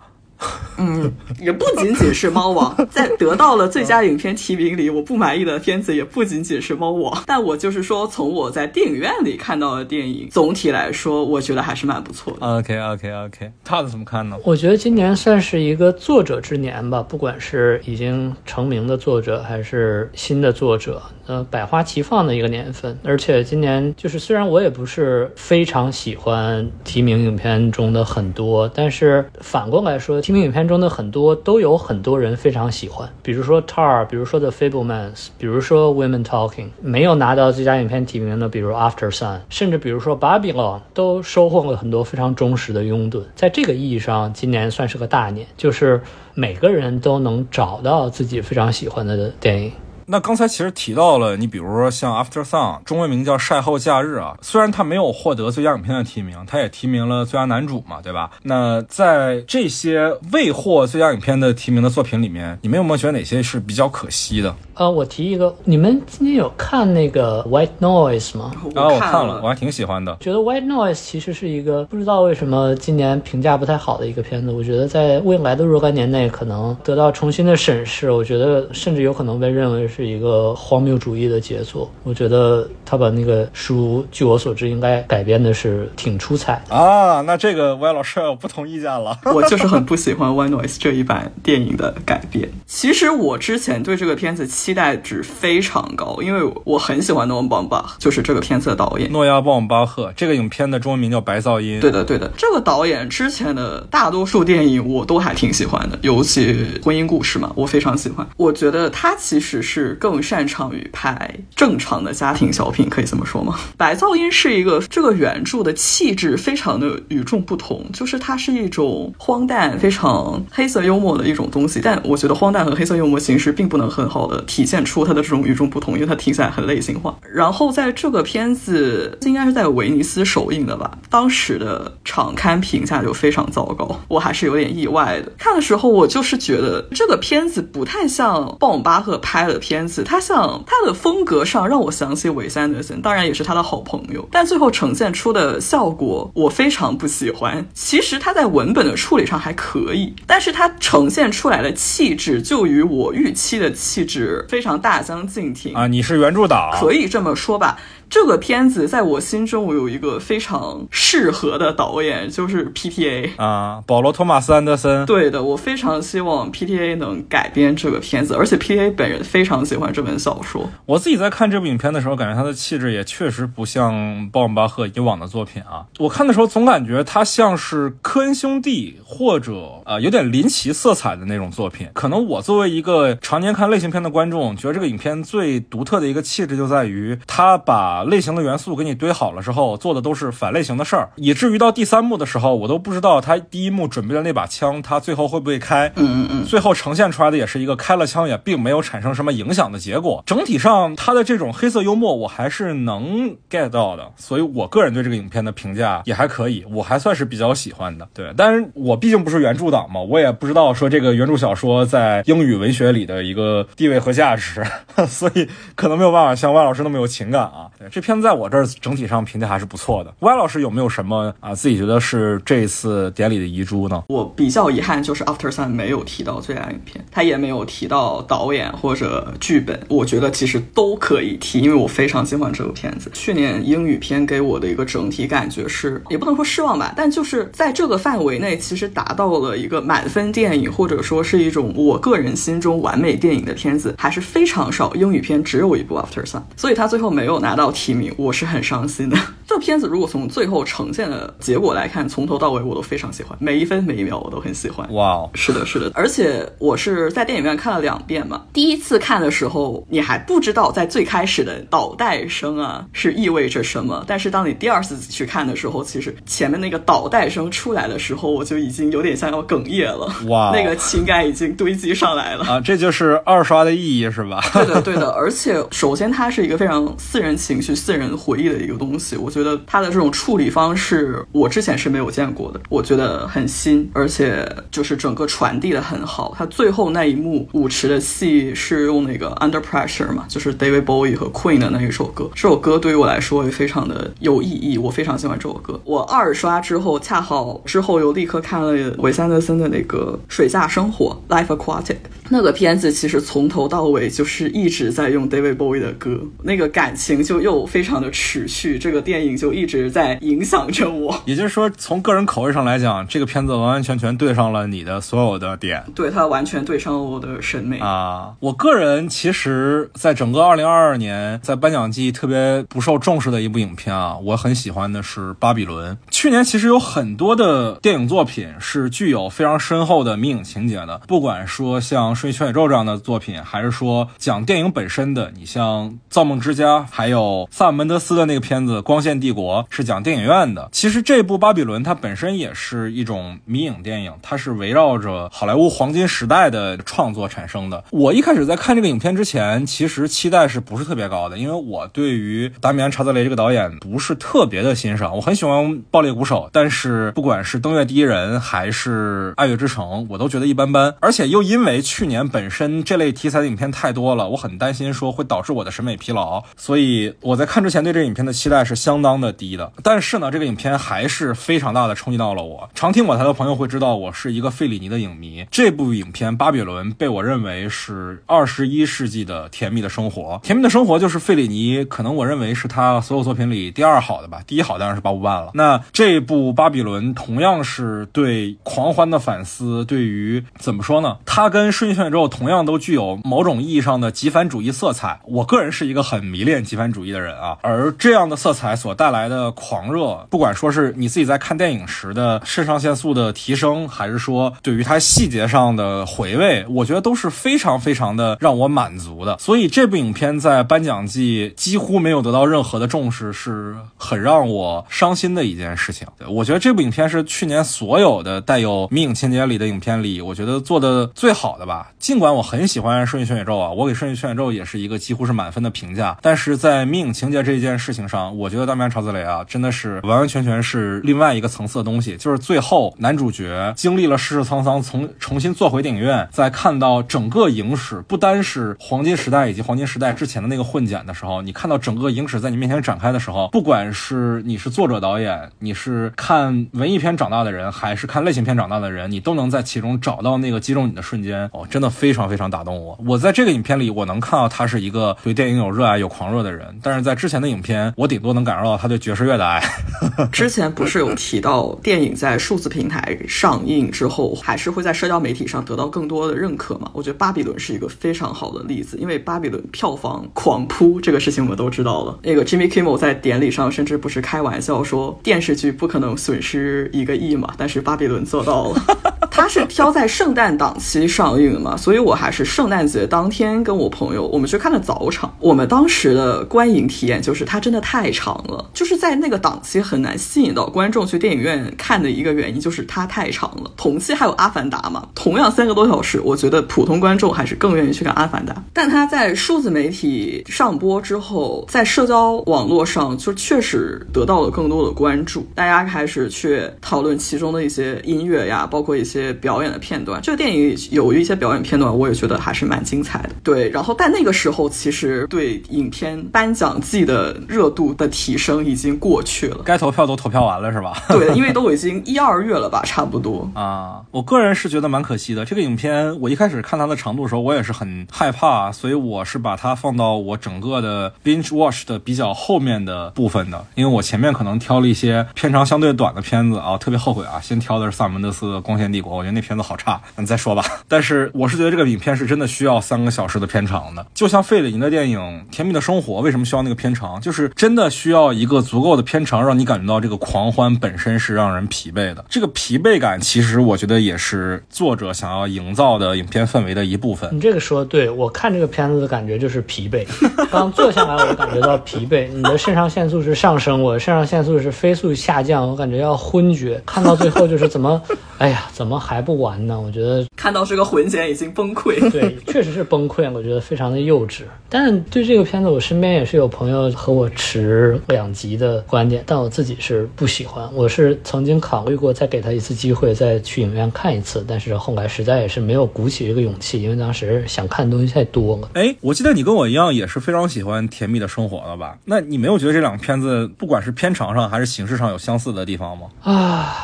嗯，也不仅仅是《猫王》，在得到了最佳影片提名里，我不满意的片子也不仅仅是《猫王》。但我就是说，从我在电影院里看到的电影，总体来说，我觉得还是蛮不错的。OK OK OK，他怎么看呢？我觉得今年算是一个作者之年吧，不管是已经成名的作者，还是新的作者。呃，百花齐放的一个年份，而且今年就是虽然我也不是非常喜欢提名影片中的很多，但是反过来说，提名影片中的很多都有很多人非常喜欢，比如说 Tar，比如说 The Fablemans，比如说 Women Talking，没有拿到最佳影片提名的，比如 After Sun，甚至比如说 Babylon，都收获了很多非常忠实的拥趸。在这个意义上，今年算是个大年，就是每个人都能找到自己非常喜欢的电影。那刚才其实提到了，你比如说像《After Song，》，中文名叫《晒后假日》啊，虽然它没有获得最佳影片的提名，它也提名了最佳男主嘛，对吧？那在这些未获最佳影片的提名的作品里面，你们有没有觉得哪些是比较可惜的？呃，我提一个，你们今天有看那个 White Noise 吗？啊，我看看了，我还挺喜欢的。觉得 White Noise 其实是一个不知道为什么今年评价不太好的一个片子。我觉得在未来的若干年内可能得到重新的审视。我觉得甚至有可能被认为是一个荒谬主义的杰作。我觉得他把那个书，据我所知，应该改编的是挺出彩的。啊，那这个歪老师我不同意见了。我就是很不喜欢《White Noise》这一版电影的改编。其实我之前对这个片子期待值非常高，因为我很喜欢诺恩·邦巴，就是这个片子的导演。诺亚·鲍姆巴赫，这个影片的中文名叫《白噪音》。对的，对的，这个导演之前的大多数电影我都还挺喜欢的，尤其《婚姻故事》嘛，我非常喜欢。我觉得他其实是更擅长于拍正常的家庭小品，可以这么说吗？《白噪音》是一个这个原著的气质非常的与众不同，就是它是一种荒诞、非常黑色幽默的一种东西。但我觉得荒诞和黑色幽默形式并不能很好的体体现出它的这种与众不同，因为它听起来很类型化。然后在这个片子应该是在威尼斯首映的吧，当时的场刊评价就非常糟糕，我还是有点意外的。看的时候我就是觉得这个片子不太像鲍姆巴赫拍的片子，它像它的风格上让我想起韦斯安德森，当然也是他的好朋友，但最后呈现出的效果我非常不喜欢。其实他在文本的处理上还可以，但是他呈现出来的气质就与我预期的气质非常大相径庭啊！你是原著党，可以这么说吧。这个片子在我心中，我有一个非常适合的导演，就是 P.T.A. 啊，保罗·托马斯·安德森。对的，我非常希望 P.T.A. 能改编这个片子，而且 P.T.A. 本人非常喜欢这本小说。我自己在看这部影片的时候，感觉他的气质也确实不像鲍姆巴赫以往的作品啊。我看的时候总感觉他像是科恩兄弟或者呃有点林奇色彩的那种作品。可能我作为一个常年看类型片的观众，觉得这个影片最独特的一个气质就在于他把类型的元素给你堆好了之后，做的都是反类型的事儿，以至于到第三幕的时候，我都不知道他第一幕准备的那把枪，他最后会不会开。嗯嗯嗯。最后呈现出来的也是一个开了枪也并没有产生什么影响的结果。整体上，他的这种黑色幽默我还是能 get 到的，所以我个人对这个影片的评价也还可以，我还算是比较喜欢的。对，但是我毕竟不是原著党嘛，我也不知道说这个原著小说在英语文学里的一个地位和价值，所以可能没有办法像万老师那么有情感啊。对，这片子在我这儿整体上评价还是不错的。歪老师有没有什么啊自己觉得是这次典礼的遗珠呢？我比较遗憾，就是 After Sun 没有提到最佳影片，他也没有提到导演或者剧本。我觉得其实都可以提，因为我非常喜欢这部片子。去年英语片给我的一个整体感觉是，也不能说失望吧，但就是在这个范围内，其实达到了一个满分电影，或者说是一种我个人心中完美电影的片子，还是非常少。英语片只有一部 After Sun，所以他最后没有拿到提名，我是很伤心的。这片子如果从最后呈现的结果来看，从头到尾我都非常喜欢，每一分每一秒我都很喜欢。哇哦，是的，是的，而且我是在电影院看了两遍嘛。第一次看的时候，你还不知道在最开始的导带声啊是意味着什么，但是当你第二次去看的时候，其实前面那个导带声出来的时候，我就已经有点像要哽咽了。哇，那个情感已经堆积上来了啊！这就是二刷的意义是吧？对的，对的。而且首先它是一个非常私人情绪、私人回忆的一个东西，我觉得它的这种处理方式，我之前是没有见过的，我觉得很新，而且就是整个传递的很好。它最后那一幕舞池的戏是用那个 Under Pressure 嘛，就是 David Bowie 和 Queen 的那一首歌。这首歌对于我来说也非常的有意义，我非常喜欢这首歌。我二刷之后，恰好之后又立刻看了韦斯安德森的那个《水下生活》Life Aquatic。那个片子其实从头到尾就是一直在用 David Bowie 的歌，那个感情就又非常的持续。这个电影就一直在影响着我。也就是说，从个人口味上来讲，这个片子完完全全对上了你的所有的点。对，它完全对上了我的审美啊！我个人其实，在整个2022年，在颁奖季特别不受重视的一部影片啊，我很喜欢的是《巴比伦》。去年其实有很多的电影作品是具有非常深厚的迷影情节的，不管说像。《瞬息全宇宙》这样的作品，还是说讲电影本身的？你像《造梦之家》，还有萨姆门德斯的那个片子《光线帝国》，是讲电影院的。其实这部《巴比伦》它本身也是一种迷影电影，它是围绕着好莱坞黄金时代的创作产生的。我一开始在看这个影片之前，其实期待是不是特别高的？因为我对于达米安·查泽雷这个导演不是特别的欣赏。我很喜欢《爆裂鼓手》，但是不管是《登月第一人》还是《爱乐之城》，我都觉得一般般。而且又因为去年年本身这类题材的影片太多了，我很担心说会导致我的审美疲劳，所以我在看之前对这个影片的期待是相当的低的。但是呢，这个影片还是非常大的冲击到了我。常听我台的朋友会知道，我是一个费里尼的影迷。这部影片《巴比伦》被我认为是二十一世纪的甜蜜的生活。甜蜜的生活就是费里尼，可能我认为是他所有作品里第二好的吧，第一好当然是八部半了。那这部《巴比伦》同样是对狂欢的反思，对于怎么说呢？它跟《瞬息全宇宙》同样都具有某种意义上的极繁主义色彩。我个人是一个很迷恋极繁主义的人啊，而这样的色彩所带来的狂热，不管说是你自己在看电影时的肾上腺素的提升，还是说对于它细节上的回味，我觉得都是非常非常的让我满足的。所以这部影片在颁奖季几乎没有得到任何的重视，是很让我伤心的一件事情。我觉得这部影片是去年所有的带有迷影情节里的影片里，我觉得做的最好的吧。尽管我很喜欢《瞬息全宇宙》啊，我给《瞬息全宇宙》也是一个几乎是满分的评价，但是在命情节这一件事情上，我觉得《大面朝子雷》啊，真的是完完全全是另外一个层次的东西。就是最后男主角经历了世事沧桑，从重新坐回电影院，在看到整个影史，不单是黄金时代以及黄金时代之前的那个混剪的时候，你看到整个影史在你面前展开的时候，不管是你是作者导演，你是看文艺片长大的人，还是看类型片长大的人，你都能在其中找到那个击中你的瞬间。哦，真的非常非常打动我。我在这个影片里，我能看到他是一个对电影有热爱、有狂热的人，但是在之前的影片，我顶多能感受到他对爵士乐的爱。之前不是有提到，电影在数字平台上映之后，还是会在社交媒体上得到更多的认可嘛？我觉得《巴比伦》是一个非常好的例子，因为《巴比伦》票房狂扑，这个事情我们都知道了。那个 Jimmy Kimmel 在典礼上甚至不是开玩笑说，电视剧不可能损失一个亿嘛，但是《巴比伦》做到了。它是挑在圣诞档期上映嘛，所以我还是圣诞节当天跟我朋友，我们去看的早场。我们当时的观影体验就是它真的太长了，就是在那个档期很难吸引到观众去电影院看的一个原因就是它太长了。同期还有《阿凡达》嘛，同样三个多小时，我觉得普通观众还是更愿意去看《阿凡达》。但它在数字媒体上播之后，在社交网络上就确实得到了更多的关注，大家开始去讨论其中的一些音乐呀，包括一些。表演的片段，这个电影有一些表演片段，我也觉得还是蛮精彩的。对，然后但那个时候其实对影片颁奖季的热度的提升已经过去了，该投票都投票完了是吧？对，因为都已经一二月了吧，差不多啊。我个人是觉得蛮可惜的。这个影片我一开始看它的长度的时候，我也是很害怕，所以我是把它放到我整个的 binge watch 的比较后面的部分的，因为我前面可能挑了一些片长相对短的片子啊，特别后悔啊，先挑的是萨门德斯的《光线帝国》。我觉得那片子好差，你再说吧。但 是我是觉得这个影片是真的需要三个小时的片长的，就像费里尼的电影《甜蜜的生活》，为什么需要那个片长？就是真的需要一个足够的片长，让你感觉到这个狂欢本身是让人疲惫的。这个疲惫感，其实我觉得也是作者想要营造的影片氛围的一部分。你这个说对，我看这个片子的感觉就是疲惫。刚坐下来，我感觉到疲惫。你的肾上腺素是上升，我肾上腺素是飞速下降，我感觉要昏厥。看到最后就是怎么，哎呀。怎么还不完呢？我觉得看到是个混剪已经崩溃。对，确实是崩溃。我觉得非常的幼稚。但是对这个片子，我身边也是有朋友和我持两极的观点，但我自己是不喜欢。我是曾经考虑过再给他一次机会，再去影院看一次，但是后来实在也是没有鼓起这个勇气，因为当时想看的东西太多了。哎，我记得你跟我一样也是非常喜欢《甜蜜的生活》的吧？那你没有觉得这两个片子不管是片长上还是形式上有相似的地方吗？啊。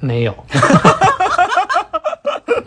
没有，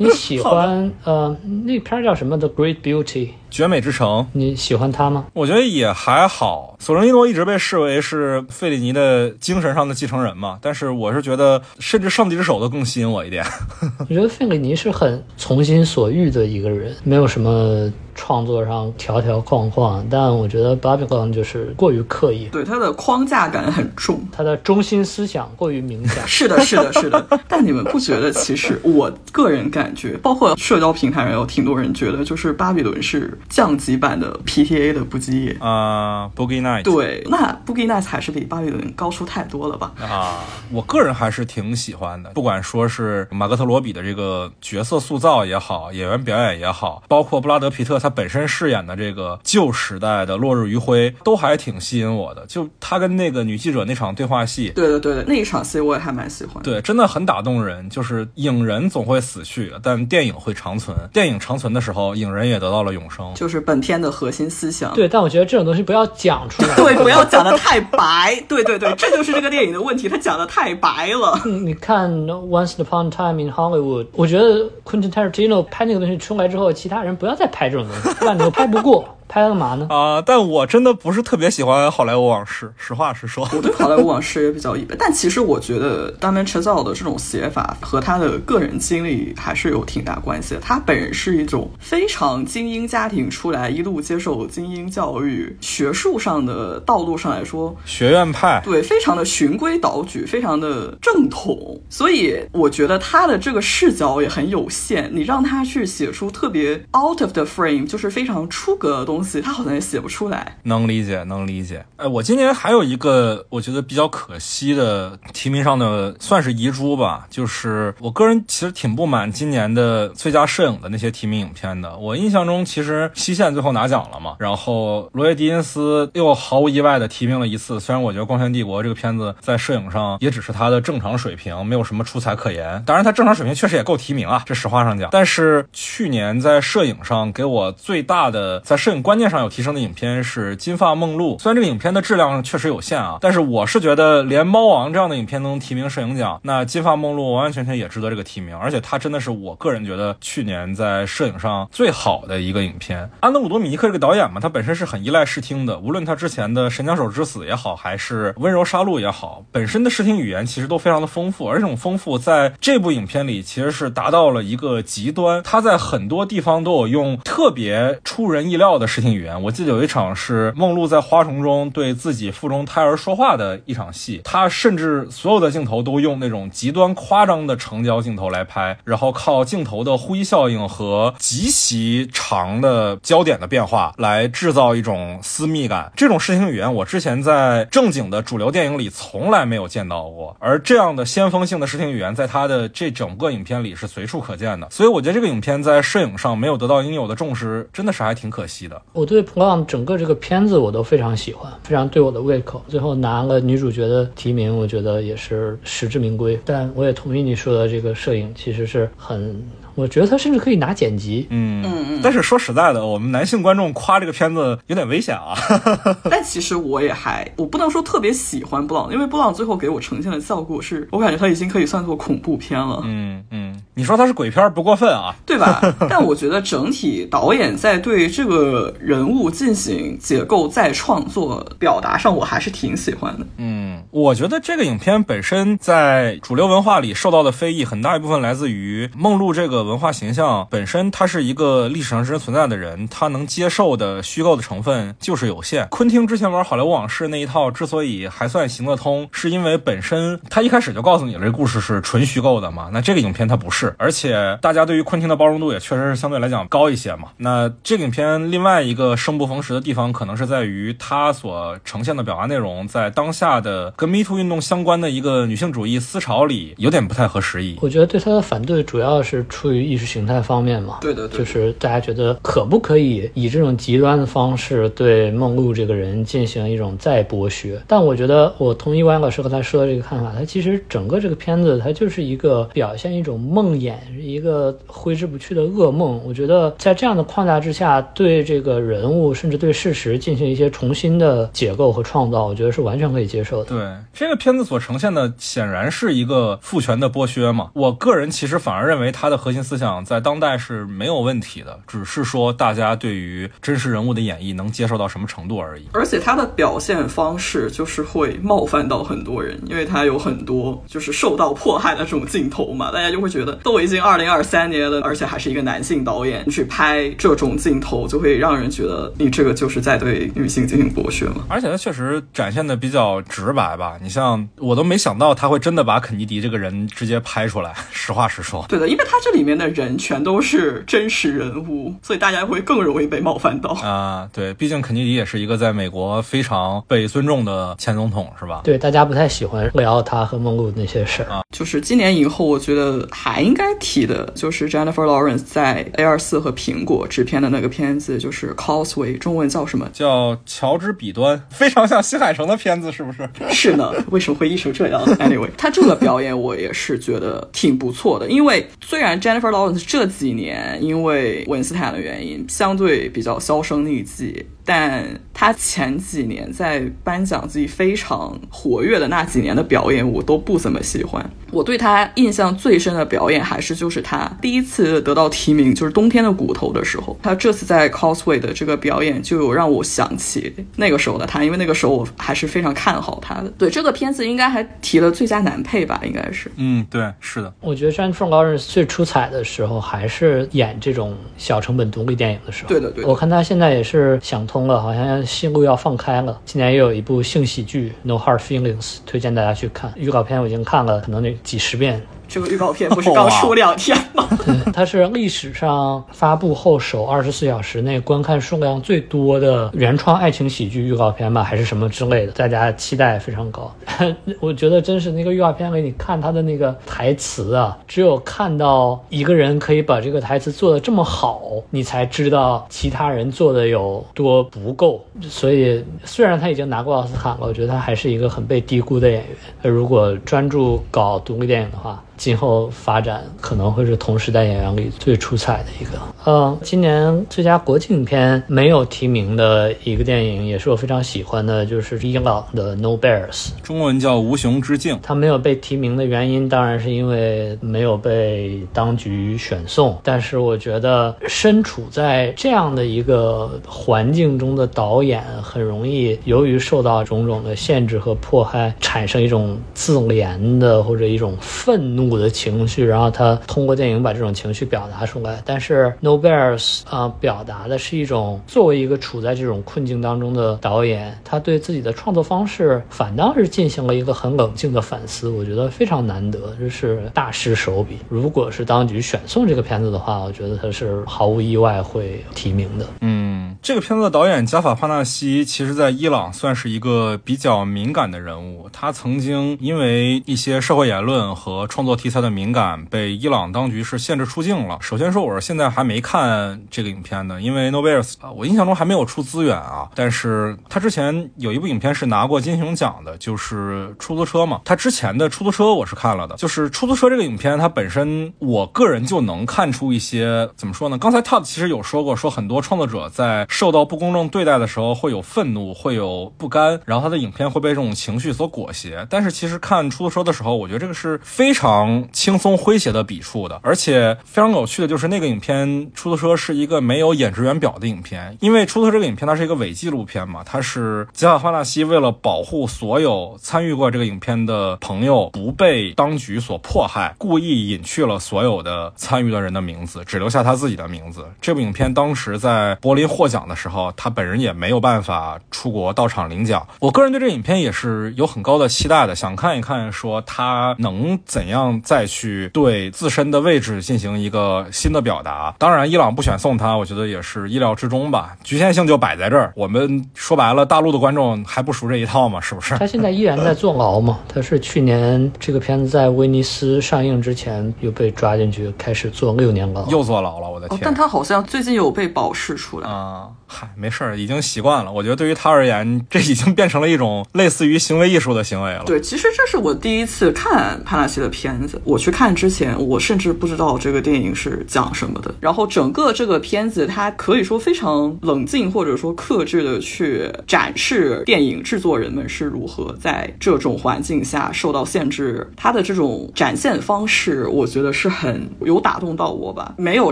你喜欢呃那片叫什么？The Great Beauty，绝美之城，你喜欢它吗？我觉得也还好。索伦尼诺一直被视为是费里尼的精神上的继承人嘛，但是我是觉得，甚至上帝之手都更吸引我一点。我觉得费里尼是很从心所欲的一个人，没有什么。创作上条条框框，但我觉得《巴比伦》就是过于刻意，对它的框架感很重，它的中心思想过于明显。是的，是的，是的。但你们不觉得？其实我个人感觉，包括社交平台上有挺多人觉得，就是《巴比伦》是降级版的 PTA 的不羁夜啊，Boogie Night。对，那 Boogie Night 还是比《巴比伦》高出太多了吧？啊，我个人还是挺喜欢的。不管说是马格特罗比的这个角色塑造也好，演员表演也好，包括布拉德皮特。他本身饰演的这个旧时代的落日余晖，都还挺吸引我的。就他跟那个女记者那场对话戏，对对对对，那一场戏我也还蛮喜欢。对，真的很打动人。就是影人总会死去，但电影会长存。电影长存的时候，影人也得到了永生。就是本片的核心思想。对，但我觉得这种东西不要讲出来。对，不要讲的太白。对对对，这就是这个电影的问题，他讲的太白了。你看《Once Upon a Time in Hollywood》，我觉得 Quentin Tarantino 拍那个东西出来之后，其他人不要再拍这种东西，不然你又拍不过。拍干嘛呢？啊！但我真的不是特别喜欢《好莱坞往事》，实话实说。我对《好莱坞往事》也比较一般，但其实我觉得 Damien Chazelle 的这种写法和他的个人经历还是有挺大关系的。他本人是一种非常精英家庭出来，一路接受精英教育，学术上的道路上来说，学院派，对，非常的循规蹈矩，非常的正统。所以我觉得他的这个视角也很有限。你让他去写出特别 out of the frame，就是非常出格的东西。他好像也写不出来，能理解，能理解。哎，我今年还有一个我觉得比较可惜的提名上的算是遗珠吧，就是我个人其实挺不满今年的最佳摄影的那些提名影片的。我印象中其实《西线》最后拿奖了嘛，然后罗耶·狄金斯又毫无意外的提名了一次。虽然我觉得《光线帝国》这个片子在摄影上也只是他的正常水平，没有什么出彩可言。当然，他正常水平确实也够提名啊，这实话上讲。但是去年在摄影上给我最大的在摄影观。念上有提升的影片是《金发梦露》，虽然这个影片的质量确实有限啊，但是我是觉得连《猫王》这样的影片都能提名摄影奖，那《金发梦露》完完全全也值得这个提名，而且它真的是我个人觉得去年在摄影上最好的一个影片。安德鲁·多米尼克这个导演嘛，他本身是很依赖视听的，无论他之前的《神枪手之死》也好，还是《温柔杀戮》也好，本身的视听语言其实都非常的丰富，而这种丰富在这部影片里其实是达到了一个极端，他在很多地方都有用特别别出人意料的视听。语言，我记得有一场是梦露在花丛中对自己腹中胎儿说话的一场戏，他甚至所有的镜头都用那种极端夸张的成焦镜头来拍，然后靠镜头的呼吸效应和极其长的焦点的变化来制造一种私密感。这种视听语言，我之前在正经的主流电影里从来没有见到过，而这样的先锋性的视听语言，在他的这整个影片里是随处可见的。所以我觉得这个影片在摄影上没有得到应有的重视，真的是还挺可惜的。我对《Plon》整个这个片子我都非常喜欢，非常对我的胃口。最后拿了女主角的提名，我觉得也是实至名归。但我也同意你说的，这个摄影其实是很。我觉得他甚至可以拿剪辑，嗯嗯嗯。但是说实在的，我们男性观众夸这个片子有点危险啊。但其实我也还，我不能说特别喜欢布朗，因为布朗最后给我呈现的效果是，我感觉他已经可以算作恐怖片了。嗯嗯，你说他是鬼片不过分啊，对吧？但我觉得整体导演在对这个人物进行结构再创作表达上，我还是挺喜欢的。嗯，我觉得这个影片本身在主流文化里受到的非议，很大一部分来自于梦露这个。文化形象本身，他是一个历史上真实存在的人，他能接受的虚构的成分就是有限。昆汀之前玩《好莱坞往事》那一套之所以还算行得通，是因为本身他一开始就告诉你了，这故事是纯虚构的嘛。那这个影片它不是，而且大家对于昆汀的包容度也确实是相对来讲高一些嘛。那这个影片另外一个生不逢时的地方，可能是在于它所呈现的表达内容，在当下的跟 Me Too 运动相关的一个女性主义思潮里，有点不太合时宜。我觉得对他的反对主要是出。对于意识形态方面嘛，对的，就是大家觉得可不可以以这种极端的方式对梦露这个人进行一种再剥削？但我觉得我同意万老师和他说的这个看法，他其实整个这个片子它就是一个表现一种梦魇，一个挥之不去的噩梦。我觉得在这样的框架之下，对这个人物甚至对事实进行一些重新的解构和创造，我觉得是完全可以接受的。对这个片子所呈现的，显然是一个父权的剥削嘛。我个人其实反而认为它的核心。思想在当代是没有问题的，只是说大家对于真实人物的演绎能接受到什么程度而已。而且他的表现方式就是会冒犯到很多人，因为他有很多就是受到迫害的这种镜头嘛，大家就会觉得都已经二零二三年了，而且还是一个男性导演去拍这种镜头，就会让人觉得你这个就是在对女性进行剥削嘛。而且他确实展现的比较直白吧，你像我都没想到他会真的把肯尼迪这个人直接拍出来，实话实说。对的，因为他这里面。的人全都是真实人物，所以大家会更容易被冒犯到啊。对，毕竟肯尼迪也是一个在美国非常被尊重的前总统，是吧？对，大家不太喜欢聊他和梦露那些事儿啊。就是今年以后，我觉得还应该提的就是 Jennifer Lawrence 在 A 二四和苹果制片的那个片子，就是 Causeway，中文叫什么？叫乔治彼端，非常像新海诚的片子，是不是？是呢，为什么会译成这样？Anyway，他这个表演我也是觉得挺不错的，因为虽然 Jennifer Lawrence 这几年因为文斯坦的原因相对比较销声匿迹。但他前几年在颁奖季非常活跃的那几年的表演，我都不怎么喜欢。我对他印象最深的表演，还是就是他第一次得到提名，就是《冬天的骨头》的时候。他这次在 Cosway 的这个表演，就有让我想起那个时候的他，因为那个时候我还是非常看好他的。对这个片子，应该还提了最佳男配吧？应该是。嗯，对，是的。我觉得 Jennifer Lawrence 最出彩的时候，还是演这种小成本独立电影的时候。对的，对。我看他现在也是想通了，好像性路要放开了。今年又有一部性喜剧《No Hard Feelings》，推荐大家去看。预告片我已经看了，可能得几十遍。这个预告片不是刚出两天吗？它是历史上发布后首二十四小时内观看数量最多的原创爱情喜剧预告片吧，还是什么之类的？大家期待非常高。我觉得真是那个预告片给你看他的那个台词啊，只有看到一个人可以把这个台词做得这么好，你才知道其他人做的有多不够。所以虽然他已经拿过奥斯卡了，我觉得他还是一个很被低估的演员。如果专注搞独立电影的话，今后发展可能会是同时代演员里最出彩的一个。嗯，今年最佳国际影片没有提名的一个电影，也是我非常喜欢的，就是伊朗的《No Bears》，中文叫《无熊之境》。它没有被提名的原因，当然是因为没有被当局选送。但是我觉得，身处在这样的一个环境中的导演，很容易由于受到种种的限制和迫害，产生一种自怜的或者一种愤怒。的情绪，然后他通过电影把这种情绪表达出来。但是 No Bears 啊，表达的是一种作为一个处在这种困境当中的导演，他对自己的创作方式反倒是进行了一个很冷静的反思。我觉得非常难得，这是大师手笔。如果是当局选送这个片子的话，我觉得他是毫无意外会提名的。嗯，这个片子的导演加法帕纳西，其实在伊朗算是一个比较敏感的人物。他曾经因为一些社会言论和创作。题材的敏感被伊朗当局是限制出境了。首先说，我是现在还没看这个影片的，因为 No b e r s，我印象中还没有出资源啊。但是他之前有一部影片是拿过金熊奖的，就是出租车嘛。他之前的出租车我是看了的，就是出租车这个影片，它本身我个人就能看出一些怎么说呢？刚才 Todd 其实有说过，说很多创作者在受到不公正对待的时候会有愤怒，会有不甘，然后他的影片会被这种情绪所裹挟。但是其实看出租车的时候，我觉得这个是非常。轻松诙谐的笔触的，而且非常有趣的就是那个影片《出租车》是一个没有演职员表的影片，因为《出租车》这个影片它是一个伪纪录片嘛，它是吉尔哈纳西为了保护所有参与过这个影片的朋友不被当局所迫害，故意隐去了所有的参与的人的名字，只留下他自己的名字。这部影片当时在柏林获奖的时候，他本人也没有办法出国到场领奖。我个人对这影片也是有很高的期待的，想看一看说他能怎样。再去对自身的位置进行一个新的表达。当然，伊朗不选送他，我觉得也是意料之中吧。局限性就摆在这儿。我们说白了，大陆的观众还不熟这一套嘛？是不是？他现在依然在坐牢嘛？他是去年这个片子在威尼斯上映之前又被抓进去，开始坐六年牢，又坐牢了。我的天！但他好像最近有被保释出来啊。嗨，没事儿，已经习惯了。我觉得对于他而言，这已经变成了一种类似于行为艺术的行为了。对，其实这是我第一次看帕纳西的片我去看之前，我甚至不知道这个电影是讲什么的。然后整个这个片子，它可以说非常冷静或者说克制的去展示电影制作人们是如何在这种环境下受到限制。它的这种展现方式，我觉得是很有打动到我吧，没有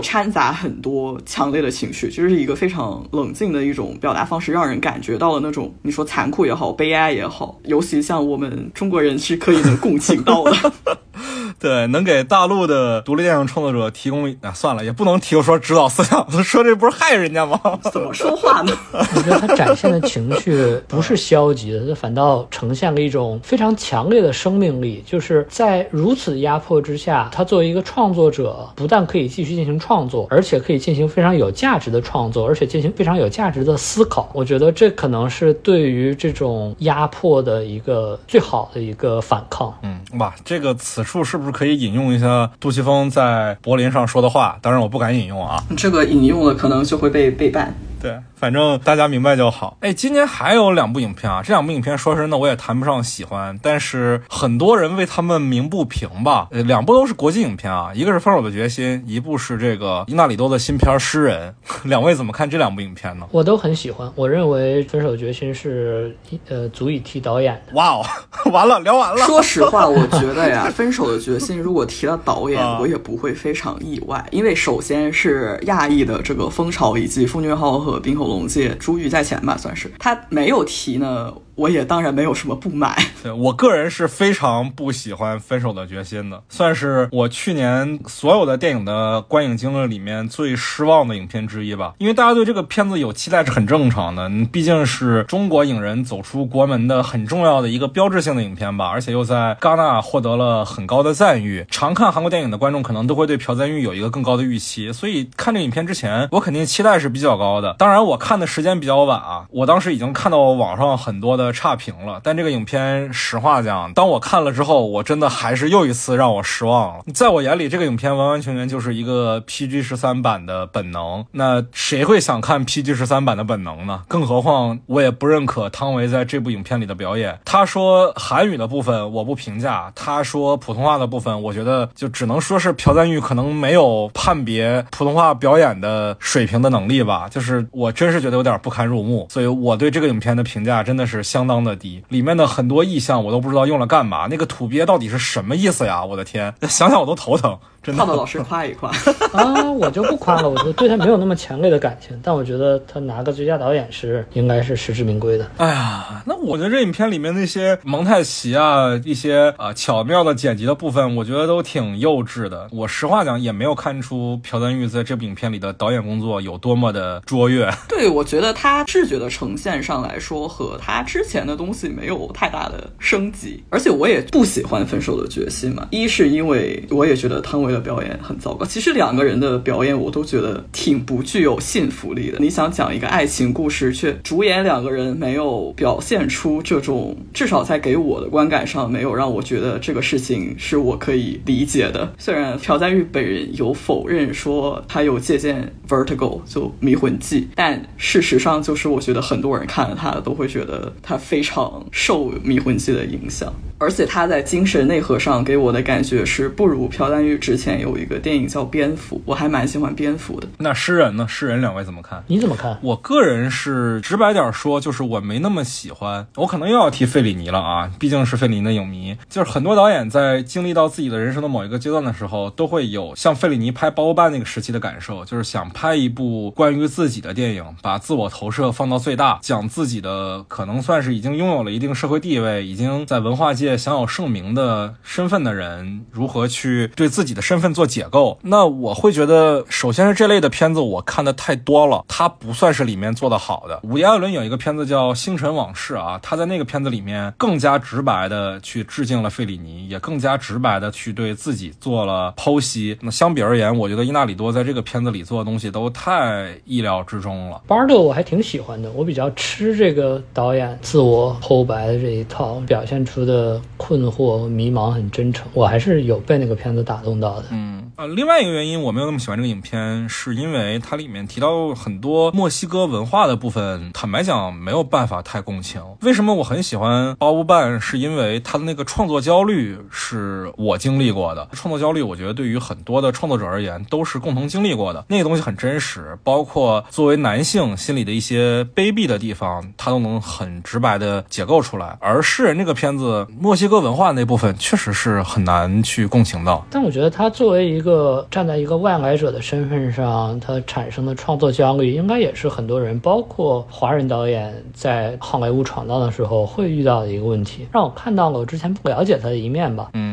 掺杂很多强烈的情绪，就是一个非常。冷静的一种表达方式，让人感觉到了那种你说残酷也好，悲哀也好，尤其像我们中国人是可以能共情到的。对，能给大陆的独立电影创作者提供啊，算了，也不能提说指导思想，说这不是害人家吗？怎么说话呢？我觉得他展现的情绪不是消极的，他反倒呈现了一种非常强烈的生命力。就是在如此压迫之下，他作为一个创作者，不但可以继续进行创作，而且可以进行非常有价值的创作，而且进行非常有价值的思考。我觉得这可能是对于这种压迫的一个最好的一个反抗。嗯，哇，这个此是不是可以引用一下杜琪峰在柏林上说的话？当然我不敢引用啊，这个引用了可能就会被被办。对，反正大家明白就好。哎，今年还有两部影片啊，这两部影片说真的我也谈不上喜欢，但是很多人为他们鸣不平吧。呃，两部都是国际影片啊，一个是《分手的决心》，一部是这个伊纳里多的新片《诗人》。两位怎么看这两部影片呢？我都很喜欢，我认为《分手决心》是呃足以提导演的。哇哦，完了，聊完了。说实话，我觉得呀，《分手的决心》如果提到导演，我也不会非常意外，因为首先是亚裔的这个风潮以及奉俊昊和和冰火龙界珠玉在前吧，算是他没有提呢。我也当然没有什么不买。对我个人是非常不喜欢《分手的决心》的，算是我去年所有的电影的观影经历里面最失望的影片之一吧。因为大家对这个片子有期待是很正常的，毕竟是中国影人走出国门的很重要的一个标志性的影片吧，而且又在戛纳获得了很高的赞誉。常看韩国电影的观众可能都会对朴赞玉有一个更高的预期，所以看这影片之前，我肯定期待是比较高的。当然，我看的时间比较晚啊，我当时已经看到网上很多的。差评了，但这个影片实话讲，当我看了之后，我真的还是又一次让我失望了。在我眼里，这个影片完完全全就是一个 PG 十三版的本能。那谁会想看 PG 十三版的本能呢？更何况我也不认可汤唯在这部影片里的表演。他说韩语的部分我不评价，他说普通话的部分，我觉得就只能说是朴赞玉可能没有判别普通话表演的水平的能力吧。就是我真是觉得有点不堪入目，所以我对这个影片的评价真的是相。相当的低，里面的很多意象我都不知道用了干嘛。那个土鳖到底是什么意思呀？我的天，想想我都头疼。泡泡老师夸一夸 啊，我就不夸了，我就对他没有那么强烈的感情，但我觉得他拿个最佳导演是应该是实至名归的。哎呀，那我觉得这影片里面那些蒙太奇啊，一些啊巧妙的剪辑的部分，我觉得都挺幼稚的。我实话讲，也没有看出朴赞玉在这部影片里的导演工作有多么的卓越。对，我觉得他视觉的呈现上来说，和他之前的东西没有太大的升级。而且我也不喜欢《分手的决心》嘛，一是因为我也觉得汤唯。的表演很糟糕。其实两个人的表演我都觉得挺不具有信服力的。你想讲一个爱情故事，却主演两个人没有表现出这种，至少在给我的观感上没有让我觉得这个事情是我可以理解的。虽然朴赞玉本人有否认说他有借鉴《Vertigo》就《迷魂记》，但事实上就是我觉得很多人看了他都会觉得他非常受《迷魂记》的影响。而且他在精神内核上给我的感觉是不如朴赞玉之前有一个电影叫《蝙蝠》，我还蛮喜欢蝙蝠的。那诗人呢？诗人两位怎么看？你怎么看？我个人是直白点说，就是我没那么喜欢。我可能又要提费里尼了啊，毕竟是费里尼的影迷。就是很多导演在经历到自己的人生的某一个阶段的时候，都会有像费里尼拍《包办》那个时期的感受，就是想拍一部关于自己的电影，把自我投射放到最大，讲自己的可能算是已经拥有了一定社会地位，已经在文化界。享有盛名的身份的人如何去对自己的身份做解构？那我会觉得，首先是这类的片子我看的太多了，它不算是里面做的好的。伍迪·艾伦有一个片子叫《星辰往事》啊，他在那个片子里面更加直白的去致敬了费里尼，也更加直白的去对自己做了剖析。那相比而言，我觉得伊纳里多在这个片子里做的东西都太意料之中了。巴尔德我还挺喜欢的，我比较吃这个导演自我剖白的这一套表现出的。困惑、迷茫，很真诚，我还是有被那个片子打动到。嗯，呃，另外一个原因我没有那么喜欢这个影片，是因为它里面提到很多墨西哥文化的部分，坦白讲没有办法太共情。为什么我很喜欢《包布办》？是因为他的那个创作焦虑是我经历过的。创作焦虑，我觉得对于很多的创作者而言都是共同经历过的。那个东西很真实，包括作为男性心里的一些卑鄙的地方，他都能很直白的解构出来。而诗人这个片子，墨西哥文化那部分确实是很难去共情到。但我觉得他作为一个站在一个外来者的身份上，他产生的创作焦虑，应该也是很多人，包括华人导演在好莱坞闯荡的时候会遇到的一个问题。让我看到了我之前不了解他的一面吧。嗯。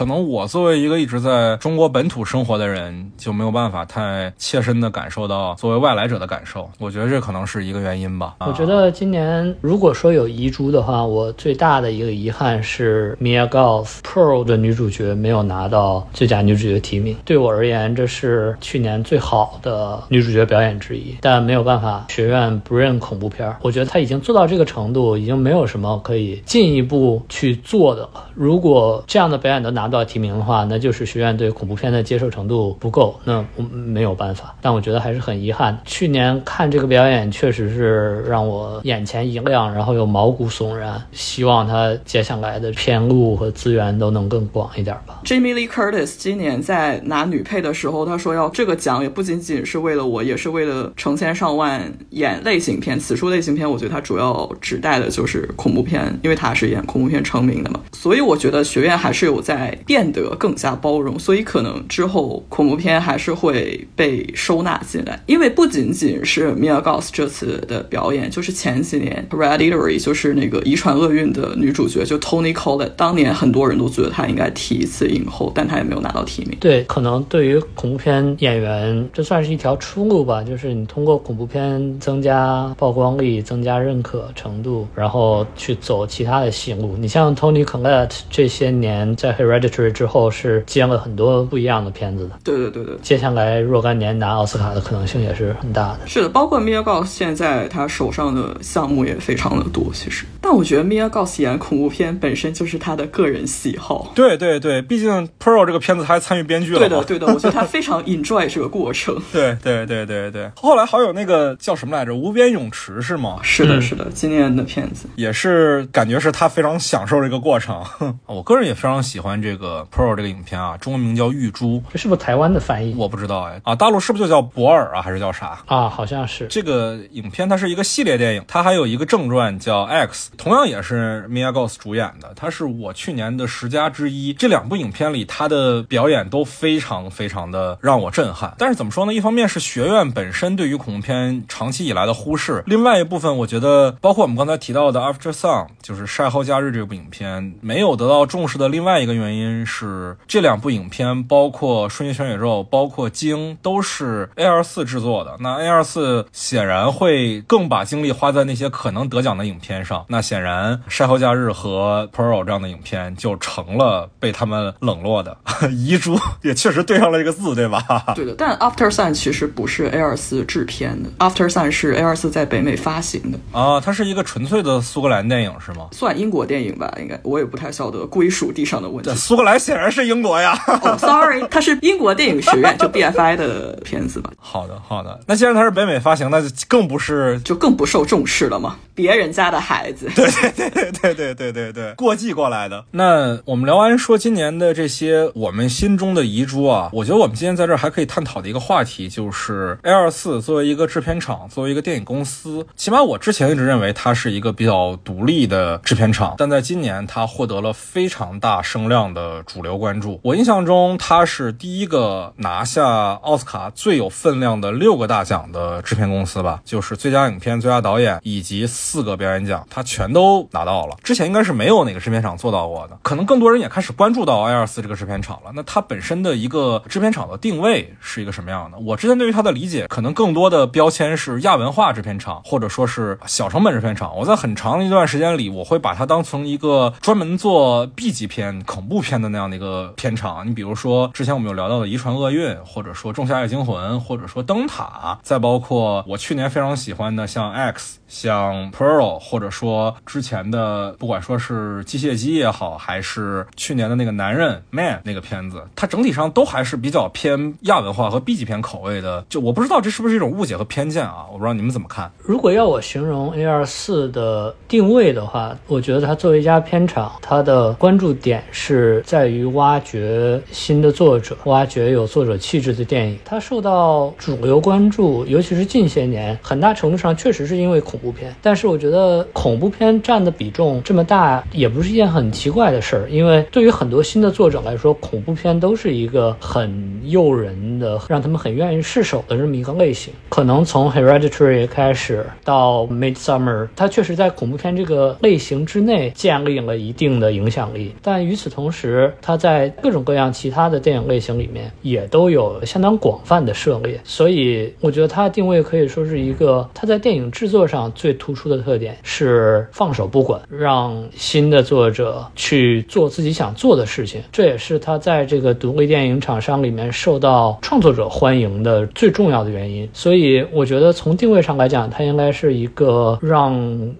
可能我作为一个一直在中国本土生活的人，就没有办法太切身的感受到作为外来者的感受。我觉得这可能是一个原因吧。我觉得今年如果说有遗珠的话，我最大的一个遗憾是 Mia Goth Pearl 的女主角没有拿到最佳女主角提名。对我而言，这是去年最好的女主角表演之一，但没有办法，学院不认恐怖片。我觉得她已经做到这个程度，已经没有什么可以进一步去做的了。如果这样的表演都拿到提名的话，那就是学院对恐怖片的接受程度不够，那我没有办法。但我觉得还是很遗憾，去年看这个表演确实是让我眼前一亮，然后又毛骨悚然。希望他接下来的片路和资源都能更广一点吧。Jamie Lee Curtis 今年在拿女配的时候，他说要这个奖也不仅仅是为了我，也是为了成千上万演类型片。此处类型片，我觉得他主要指代的就是恐怖片，因为他是演恐怖片成名的嘛。所以我觉得学院还是有在变得更加包容，所以可能之后恐怖片还是会被收纳进来。因为不仅仅是 Mia Goth 这次的表演，就是前几年 Hereditary 就是那个遗传厄运的女主角，就 Tony Collette，当年很多人都觉得她应该提一次影后，但她也没有拿到提名。对，可能对于恐怖片演员，这算是一条出路吧，就是你通过恐怖片增加曝光率、增加认可程度，然后去走其他的戏路。你像 Tony Collette 这些年在 r e d i t 之后是接了很多不一样的片子的。对对对对，接下来若干年拿奥斯卡的可能性也是很大的。是的，包括 Mia Goss 现在他手上的项目也非常的多，其实。但我觉得 Mia Goss 演恐怖片本身就是他的个人喜好。对对对，毕竟 Pearl 这个片子他还参与编剧了。对的对的，我觉得他非常 enjoy 这个过程。对对对对对，后来还有那个叫什么来着，《无边泳池》是吗？是的，是的，今年的片子也是感觉是他非常享受这个过程。我个人也非常喜欢这个 Pearl 这个影片啊，中文名叫《玉珠》，这是不是台湾的翻译？我不知道哎啊，大陆是不是就叫博尔啊，还是叫啥啊？好像是。这个影片它是一个系列电影，它还有一个正传叫 X，同样也是 Mia Goth 主演的，它是我去年的十佳之一。这两部影片里，他的表演都非常非常的让我震撼。但是怎么说呢？一方面是学院本身对于恐怖片长期以来的忽视，另外一部分我觉得，包括我们刚才提到的 After Sun，就是晒后假日这部影片没有得到重视的另外一个原因是，这两部影片包括瞬间全宇宙，包括鲸，都是 A 二四制作的。那 A 二四显然会更把精力花在那些可能得奖的影片上。那显然晒后假日和 Pearl 这样的影片就成了被他们冷落的 遗珠，也确实对上了这个字，对吧？对的，但 After Sun 其实不是 A 二四制片的，After Sun 是 A 二四在北美发行的啊。它是一个纯粹的苏格兰电影是吗？算英国电影吧，应该我也不太晓得归属地上的问题。苏格兰显然是英国呀。哦，Sorry，它是英国电影学院就 BFI 的片子吧。好的，好的。那既然它是北美发行，那就更不是就更不受重视了嘛。别人家的孩子，对对对对对对对对对，过继过来的。那我们聊完说今年的这些我们心中的遗珠啊，我觉得我们今天在这儿还可以探讨的一个话题就是 A 二四作为一个制片厂，作为一个电影公司，起码我之前一直认为它是一个比较独立的制片厂，但在今年它获得了非常大声量的主流关注。我印象中它是第一个拿下奥斯卡最有分量的六个大奖的制片公司吧，就是最佳影片、最佳导演以及。四个表演奖，他全都拿到了。之前应该是没有哪个制片厂做到过的，可能更多人也开始关注到 A 二四这个制片厂了。那它本身的一个制片厂的定位是一个什么样的？我之前对于它的理解，可能更多的标签是亚文化制片厂，或者说是小成本制片厂。我在很长一段时间里，我会把它当成一个专门做 B 级片、恐怖片片的那样的一个片场。你比如说之前我们有聊到的《遗传厄运》，或者说《仲夏夜惊魂》，或者说《灯塔》，再包括我去年非常喜欢的像 X，像。Pearl，或者说之前的，不管说是机械姬也好，还是去年的那个男人 Man 那个片子，它整体上都还是比较偏亚文化和 B 级片口味的。就我不知道这是不是一种误解和偏见啊？我不知道你们怎么看。如果要我形容 A 二四的定位的话，我觉得它作为一家片场，它的关注点是在于挖掘新的作者，挖掘有作者气质的电影。它受到主流关注，尤其是近些年，很大程度上确实是因为恐怖片，但是。我觉得恐怖片占的比重这么大，也不是一件很奇怪的事儿，因为对于很多新的作者来说，恐怖片都是一个很诱人的，让他们很愿意试手的这么一个类型。可能从 Hereditary 开始到 Midsummer，它确实在恐怖片这个类型之内建立了一定的影响力。但与此同时时它在各种各样其他的电影类型里面也都有相当广泛的涉猎，所以我觉得它的定位可以说是一个它在电影制作上最突出的特点是放手不管，让新的作者去做自己想做的事情，这也是它在这个独立电影厂商里面受到创作者欢迎的最重要的原因。所以我觉得从定位上来讲，它应该是一个让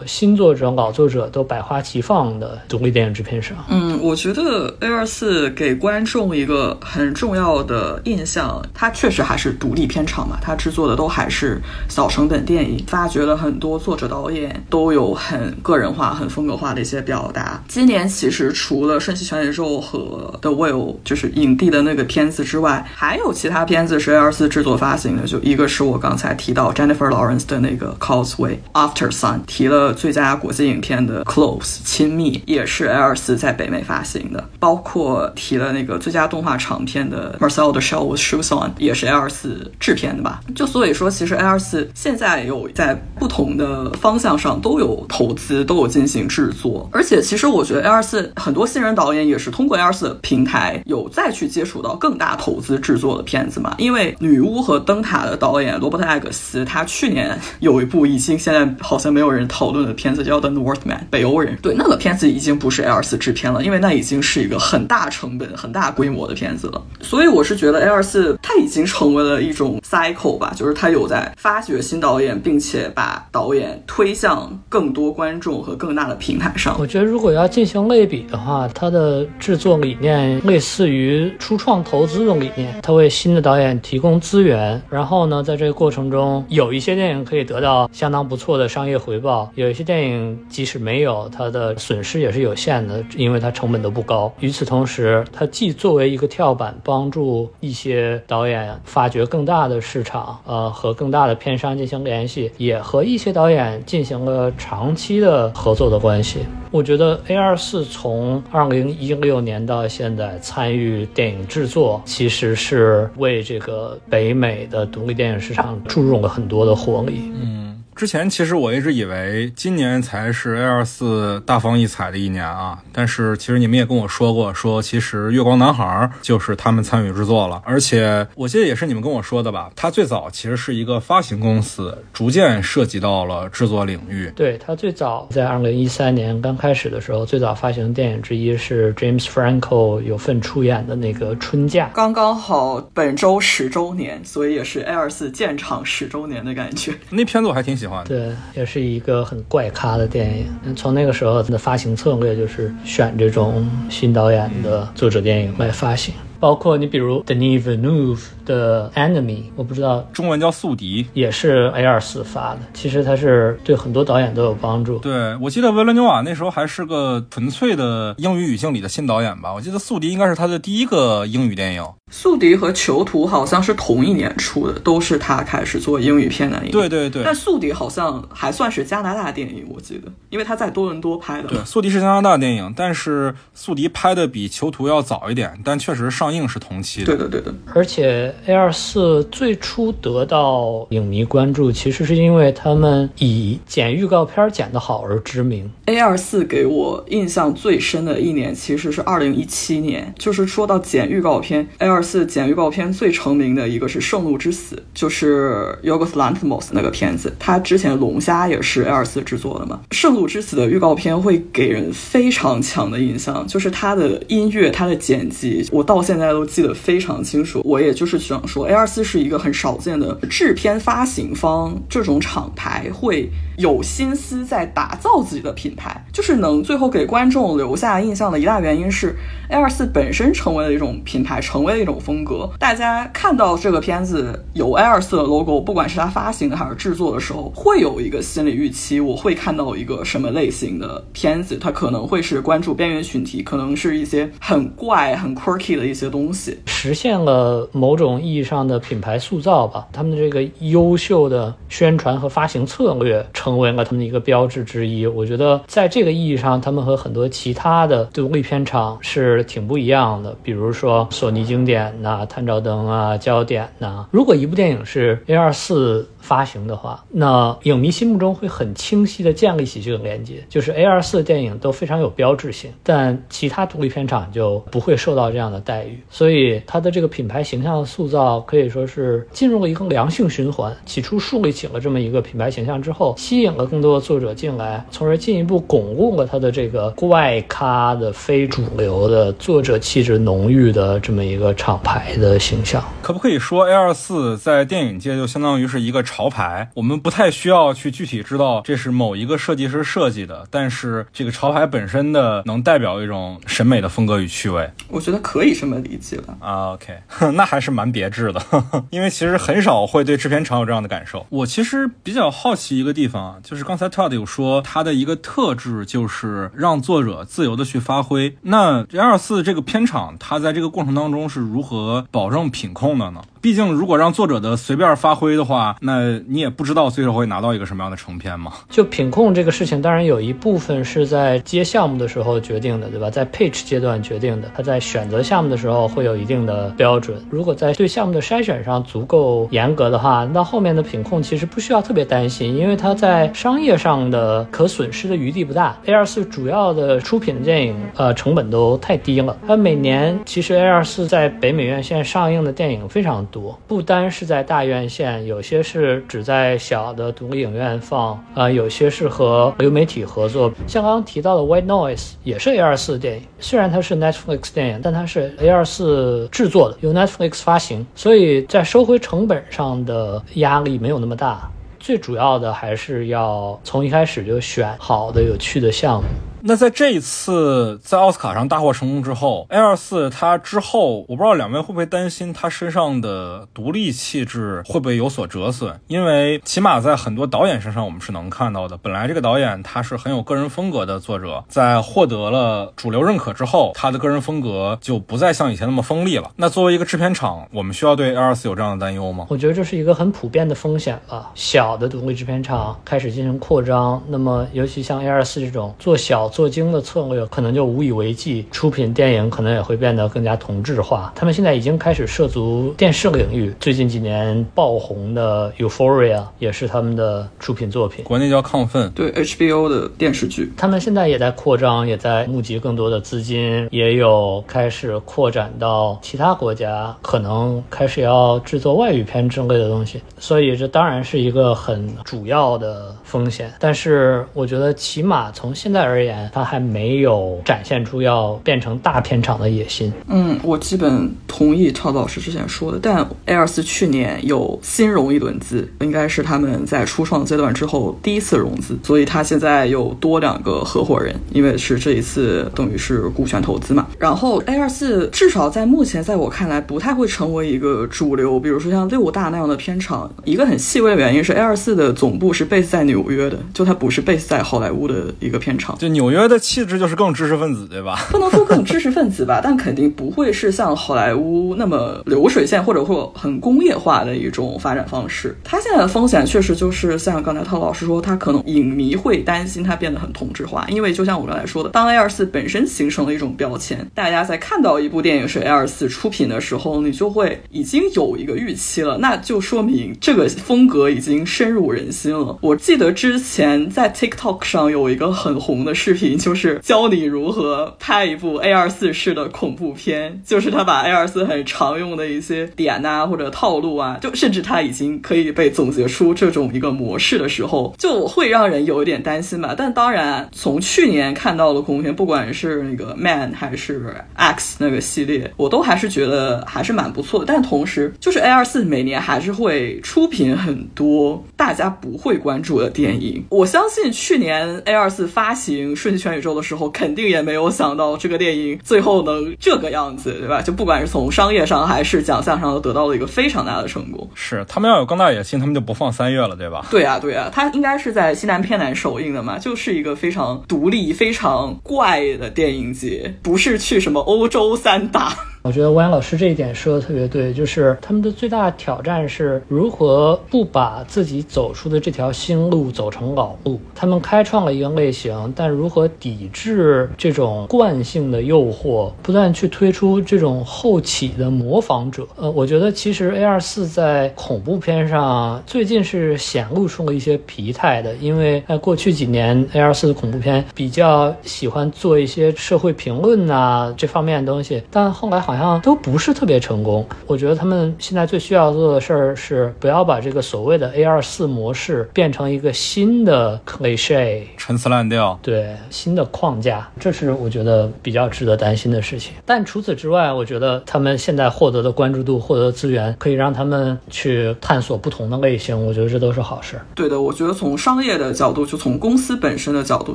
新作者、老作者都百花齐放的独立电影制片商。嗯，我觉得 A 二四给观众一个很重要的印象，它确实还是独立片场嘛，它制作的都还是小成本电影，发掘了很多作者导演都有很个人化、很风格化的一些表达。今年其实除了《瞬息全宇宙》和《The Will》就是影帝的那个片子之外，还有其他片子是 A 二四制作发行的，就一个是我刚才提到 Jennifer Lawrence 的那个《Causeway After Sun》，提了最佳国际影片的《Close》亲密，也是 A 二四在北美发行的，包括提了那个最佳动画长片的《Marcel the Shell with Shoes On》，也是 A 二四制片的吧？就所以说，其实 A 二四现在有在不同的方向上都有投资，都有进行制作，而且其实我觉得 A 二四很多新人导演也是通过 A 二四平台有再去接触到更大投资制作的片子嘛。因为《女巫》和《灯塔》的导演罗伯特·艾格斯，他去年有一部已经现在好像没有人讨论的片子叫《The Northman》北欧人，对那个片子已经不是 A 二四制片了，因为那已经是一个很大成本、很大规模的片子了。所以我是觉得 A 二四它已经成为了一种 cycle 吧，就是它有在发掘新导演，并且把导演推向更多观众和更大的平台上。我觉得如果要进行类比的话，它的制作理念类似于初创投资的理念，它为新的导演提供资源，然后呢，在这个过程中，有一些电影可以得到相当不错的商业回报，有一些电影即使没有，它的损失也是有限的，因为它成本都不高。与此同时，它既作为一个跳板，帮助一些导演发掘更大的市场，呃，和更大的片商进行联系，也和一些导演进行了长期的合作的关系。我觉得 A 二四从二零一六年到现在参与电影制作，其实是为这个北美的独立电影市场注入了很多的活力。嗯，之前其实我一直以为今年才是 A 二四大放异彩的一年啊，但是其实你们也跟我说过，说其实《月光男孩》就是他们参与制作了，而且我记得也是你们跟我说的吧，它最早其实是一个发行公司，逐渐涉及到了制作领域。对他最早在二零一三年刚开始的时候，最早发行的电影之一是 James Franco 有份出演的那个《春假》。刚刚好本周十周年，所以也是 A 二四建厂十周年的感觉。那片子我还挺喜欢对，也是一个很怪咖的电影。从那个时候的发行策略就是选这种新导演的作者电影来发行，包括你比如 Denis Villeneuve 的 Enemy，我不知道中文叫《宿敌》。也是 A 二四发的，其实它是对很多导演都有帮助。对，我记得维伦纽瓦那时候还是个纯粹的英语语境里的新导演吧。我记得《宿敌》应该是他的第一个英语电影。宿敌和囚徒好像是同一年出的，都是他开始做英语片的。对对对，但宿敌好像还算是加拿大电影，我记得，因为他在多伦多拍的。对，宿敌是加拿大电影，但是宿敌拍的比囚徒要早一点，但确实上映是同期的。对的，对的。而且 A 二四最初得到影迷关注，其实是因为他们以剪预告片剪得好而知名。A 二四给我印象最深的一年其实是二零一七年，就是说到剪预告片，A 二四剪预告片最成名的一个是《圣路之死》，就是 Yorgos Lanthimos 那个片子，他之前龙虾也是 A 二四制作的嘛。《圣路之死》的预告片会给人非常强的印象，就是它的音乐、它的剪辑，我到现在大家都记得非常清楚。我也就是想说，A 二四是一个很少见的制片发行方这种厂牌会。有心思在打造自己的品牌，就是能最后给观众留下印象的一大原因是 A 二四本身成为了一种品牌，成为了一种风格。大家看到这个片子有 A 二四的 logo，不管是它发行还是制作的时候，会有一个心理预期，我会看到一个什么类型的片子，它可能会是关注边缘群体，可能是一些很怪、很 quirky 的一些东西，实现了某种意义上的品牌塑造吧。他们的这个优秀的宣传和发行策略成。成为了他们的一个标志之一。我觉得在这个意义上，他们和很多其他的独立片厂是挺不一样的。比如说索尼经典呐、探照灯啊、焦点呐。如果一部电影是 A 二四发行的话，那影迷心目中会很清晰的建立起这个连接，就是 A 二四电影都非常有标志性，但其他独立片场就不会受到这样的待遇，所以它的这个品牌形象的塑造可以说是进入了一个良性循环。起初树立起了这么一个品牌形象之后，吸引了更多的作者进来，从而进一步巩固了它的这个怪咖的非主流的作者气质浓郁的这么一个厂牌的形象。可不可以说 A 二四在电影界就相当于是一个潮牌？我们不太需要去具体知道这是某一个设计师设计的，但是这个潮牌本身的能代表一种审美的风格与趣味。我觉得可以这么理解吧。啊，OK，那还是蛮别致的，因为其实很少会对制片厂有这样的感受。我其实比较好奇一个地方啊，就是刚才 Todd 有说他的一个特质就是让作者自由的去发挥。那 A 二四这个片场，它在这个过程当中是如何保证品控的呢？毕竟，如果让作者的随便发挥的话，那你也不知道最后会拿到一个什么样的成片嘛。就品控这个事情，当然有一部分是在接项目的时候决定的，对吧？在 pitch 阶段决定的，他在选择项目的时候会有一定的标准。如果在对项目的筛选上足够严格的话，那后面的品控其实不需要特别担心，因为它在商业上的可损失的余地不大。A 二四主要的出品的电影，呃，成本都太低了。它每年其实 A 二四在北美院线上映的电影非常。多不单是在大院线，有些是只在小的独立影院放啊，有些是和流媒体合作。像刚刚提到的《White Noise》也是 A 二四电影，虽然它是 Netflix 电影，但它是 A 二四制作的，由 Netflix 发行，所以在收回成本上的压力没有那么大。最主要的还是要从一开始就选好的、有趣的项目。那在这一次在奥斯卡上大获成功之后，A 二四它之后，我不知道两位会不会担心它身上的独立气质会不会有所折损？因为起码在很多导演身上，我们是能看到的。本来这个导演他是很有个人风格的作者，在获得了主流认可之后，他的个人风格就不再像以前那么锋利了。那作为一个制片厂，我们需要对 A 二四有这样的担忧吗？我觉得这是一个很普遍的风险吧。小的独立制片厂开始进行扩张，那么尤其像 A 二四这种做小。做精的策略可能就无以为继，出品电影可能也会变得更加同质化。他们现在已经开始涉足电视领域，最近几年爆红的《Euphoria》也是他们的出品作品，国内叫《亢奋》，对 HBO 的电视剧。他们现在也在扩张，也在募集更多的资金，也有开始扩展到其他国家，可能开始要制作外语片之类的东西。所以这当然是一个很主要的风险。但是我觉得，起码从现在而言。他还没有展现出要变成大片场的野心。嗯，我基本同意超老师之前说的。但 A 二四去年有新融一轮资，应该是他们在初创阶段之后第一次融资，所以他现在有多两个合伙人，因为是这一次等于是股权投资嘛。然后 A 二四至少在目前，在我看来不太会成为一个主流，比如说像六大那样的片场。一个很细微的原因是 A 二四的总部是 base 在纽约的，就它不是 base 在好莱坞的一个片场，就纽。纽约的气质就是更知识分子，对吧？不能说更知识分子吧，但肯定不会是像好莱坞那么流水线或者说很工业化的一种发展方式。它现在的风险确实就是像刚才涛老师说，他可能影迷会担心它变得很同质化，因为就像我刚才说的，当 A 二四本身形成了一种标签，大家在看到一部电影是 A 二四出品的时候，你就会已经有一个预期了，那就说明这个风格已经深入人心了。我记得之前在 TikTok 上有一个很红的视频。就是教你如何拍一部 A 二四式的恐怖片，就是他把 A 二四很常用的一些点呐或者套路啊，就甚至他已经可以被总结出这种一个模式的时候，就会让人有一点担心吧。但当然，从去年看到的恐怖片，不管是那个 Man 还是 X 那个系列，我都还是觉得还是蛮不错的。但同时，就是 A 二四每年还是会出品很多大家不会关注的电影。我相信去年 A 二四发行是顺。全宇宙的时候，肯定也没有想到这个电影最后能这个样子，对吧？就不管是从商业上还是奖项上，都得到了一个非常大的成功。是他们要有更大野心，他们就不放三月了，对吧？对啊，对啊，它应该是在西南偏南首映的嘛，就是一个非常独立、非常怪的电影节，不是去什么欧洲三大。我觉得欧阳老师这一点说的特别对，就是他们的最大挑战是如何不把自己走出的这条新路走成老路。他们开创了一个类型，但如何抵制这种惯性的诱惑，不断去推出这种后起的模仿者？呃，我觉得其实 A 二四在恐怖片上最近是显露出了一些疲态的，因为在过去几年 A 二四的恐怖片比较喜欢做一些社会评论呐这方面的东西，但后来好像都不是特别成功。我觉得他们现在最需要做的事儿是不要把这个所谓的 A 二四模式变成一个新的 cliche，陈词滥调。对新的框架，这是我觉得比较值得担心的事情。但除此之外，我觉得他们现在获得的关注度、获得的资源，可以让他们去探索不同的类型。我觉得这都是好事。对的，我觉得从商业的角度，就从公司本身的角度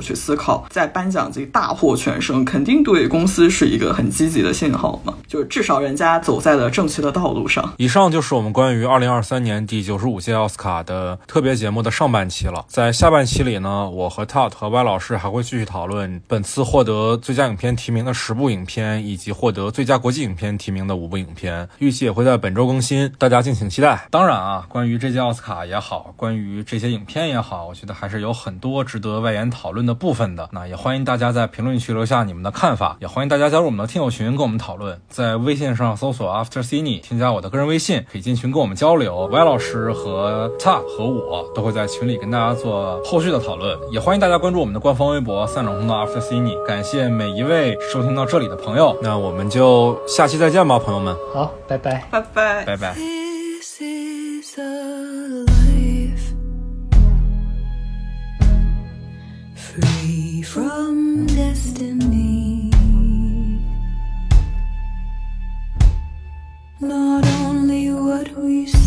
去思考，在颁奖季大获全胜，肯定对公司是一个很积极的信号嘛。就是至少人家走在了正确的道路上。以上就是我们关于二零二三年第九十五届奥斯卡的特别节目的上半期了。在下半期里呢，我和 Todd 和 Y 老师还会继续讨论本次获得最佳影片提名的十部影片，以及获得最佳国际影片提名的五部影片。预计也会在本周更新，大家敬请期待。当然啊，关于这届奥斯卡也好，关于这些影片也好，我觉得还是有很多值得外延讨论的部分的。那也欢迎大家在评论区留下你们的看法，也欢迎大家加入我们的听友群跟我们讨论。在微信上搜索 After Cine，添加我的个人微信，可以进群跟我们交流。Y 老师和 Ta 和我都会在群里跟大家做后续的讨论。也欢迎大家关注我们的官方微博“散场通道 After Cine”。感谢每一位收听到这里的朋友，那我们就下期再见吧，朋友们，好，拜拜。拜拜。拜拜。This is a life free from destiny. We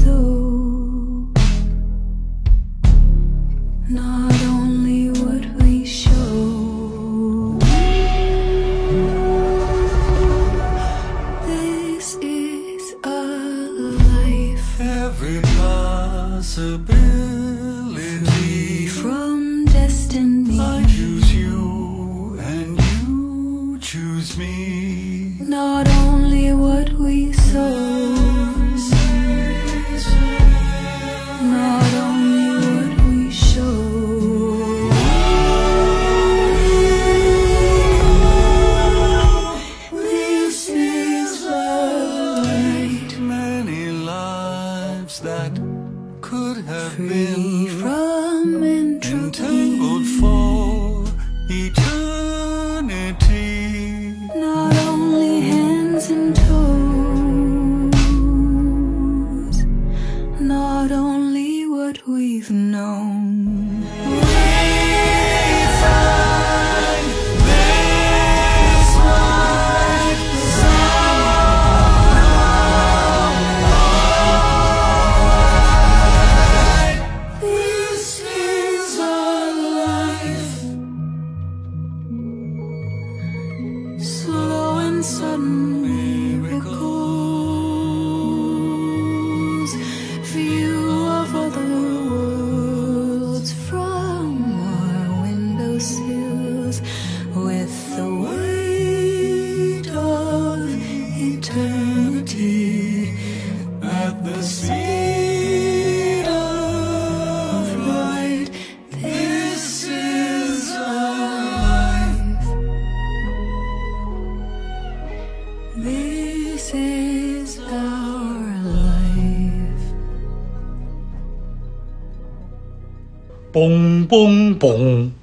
嘣。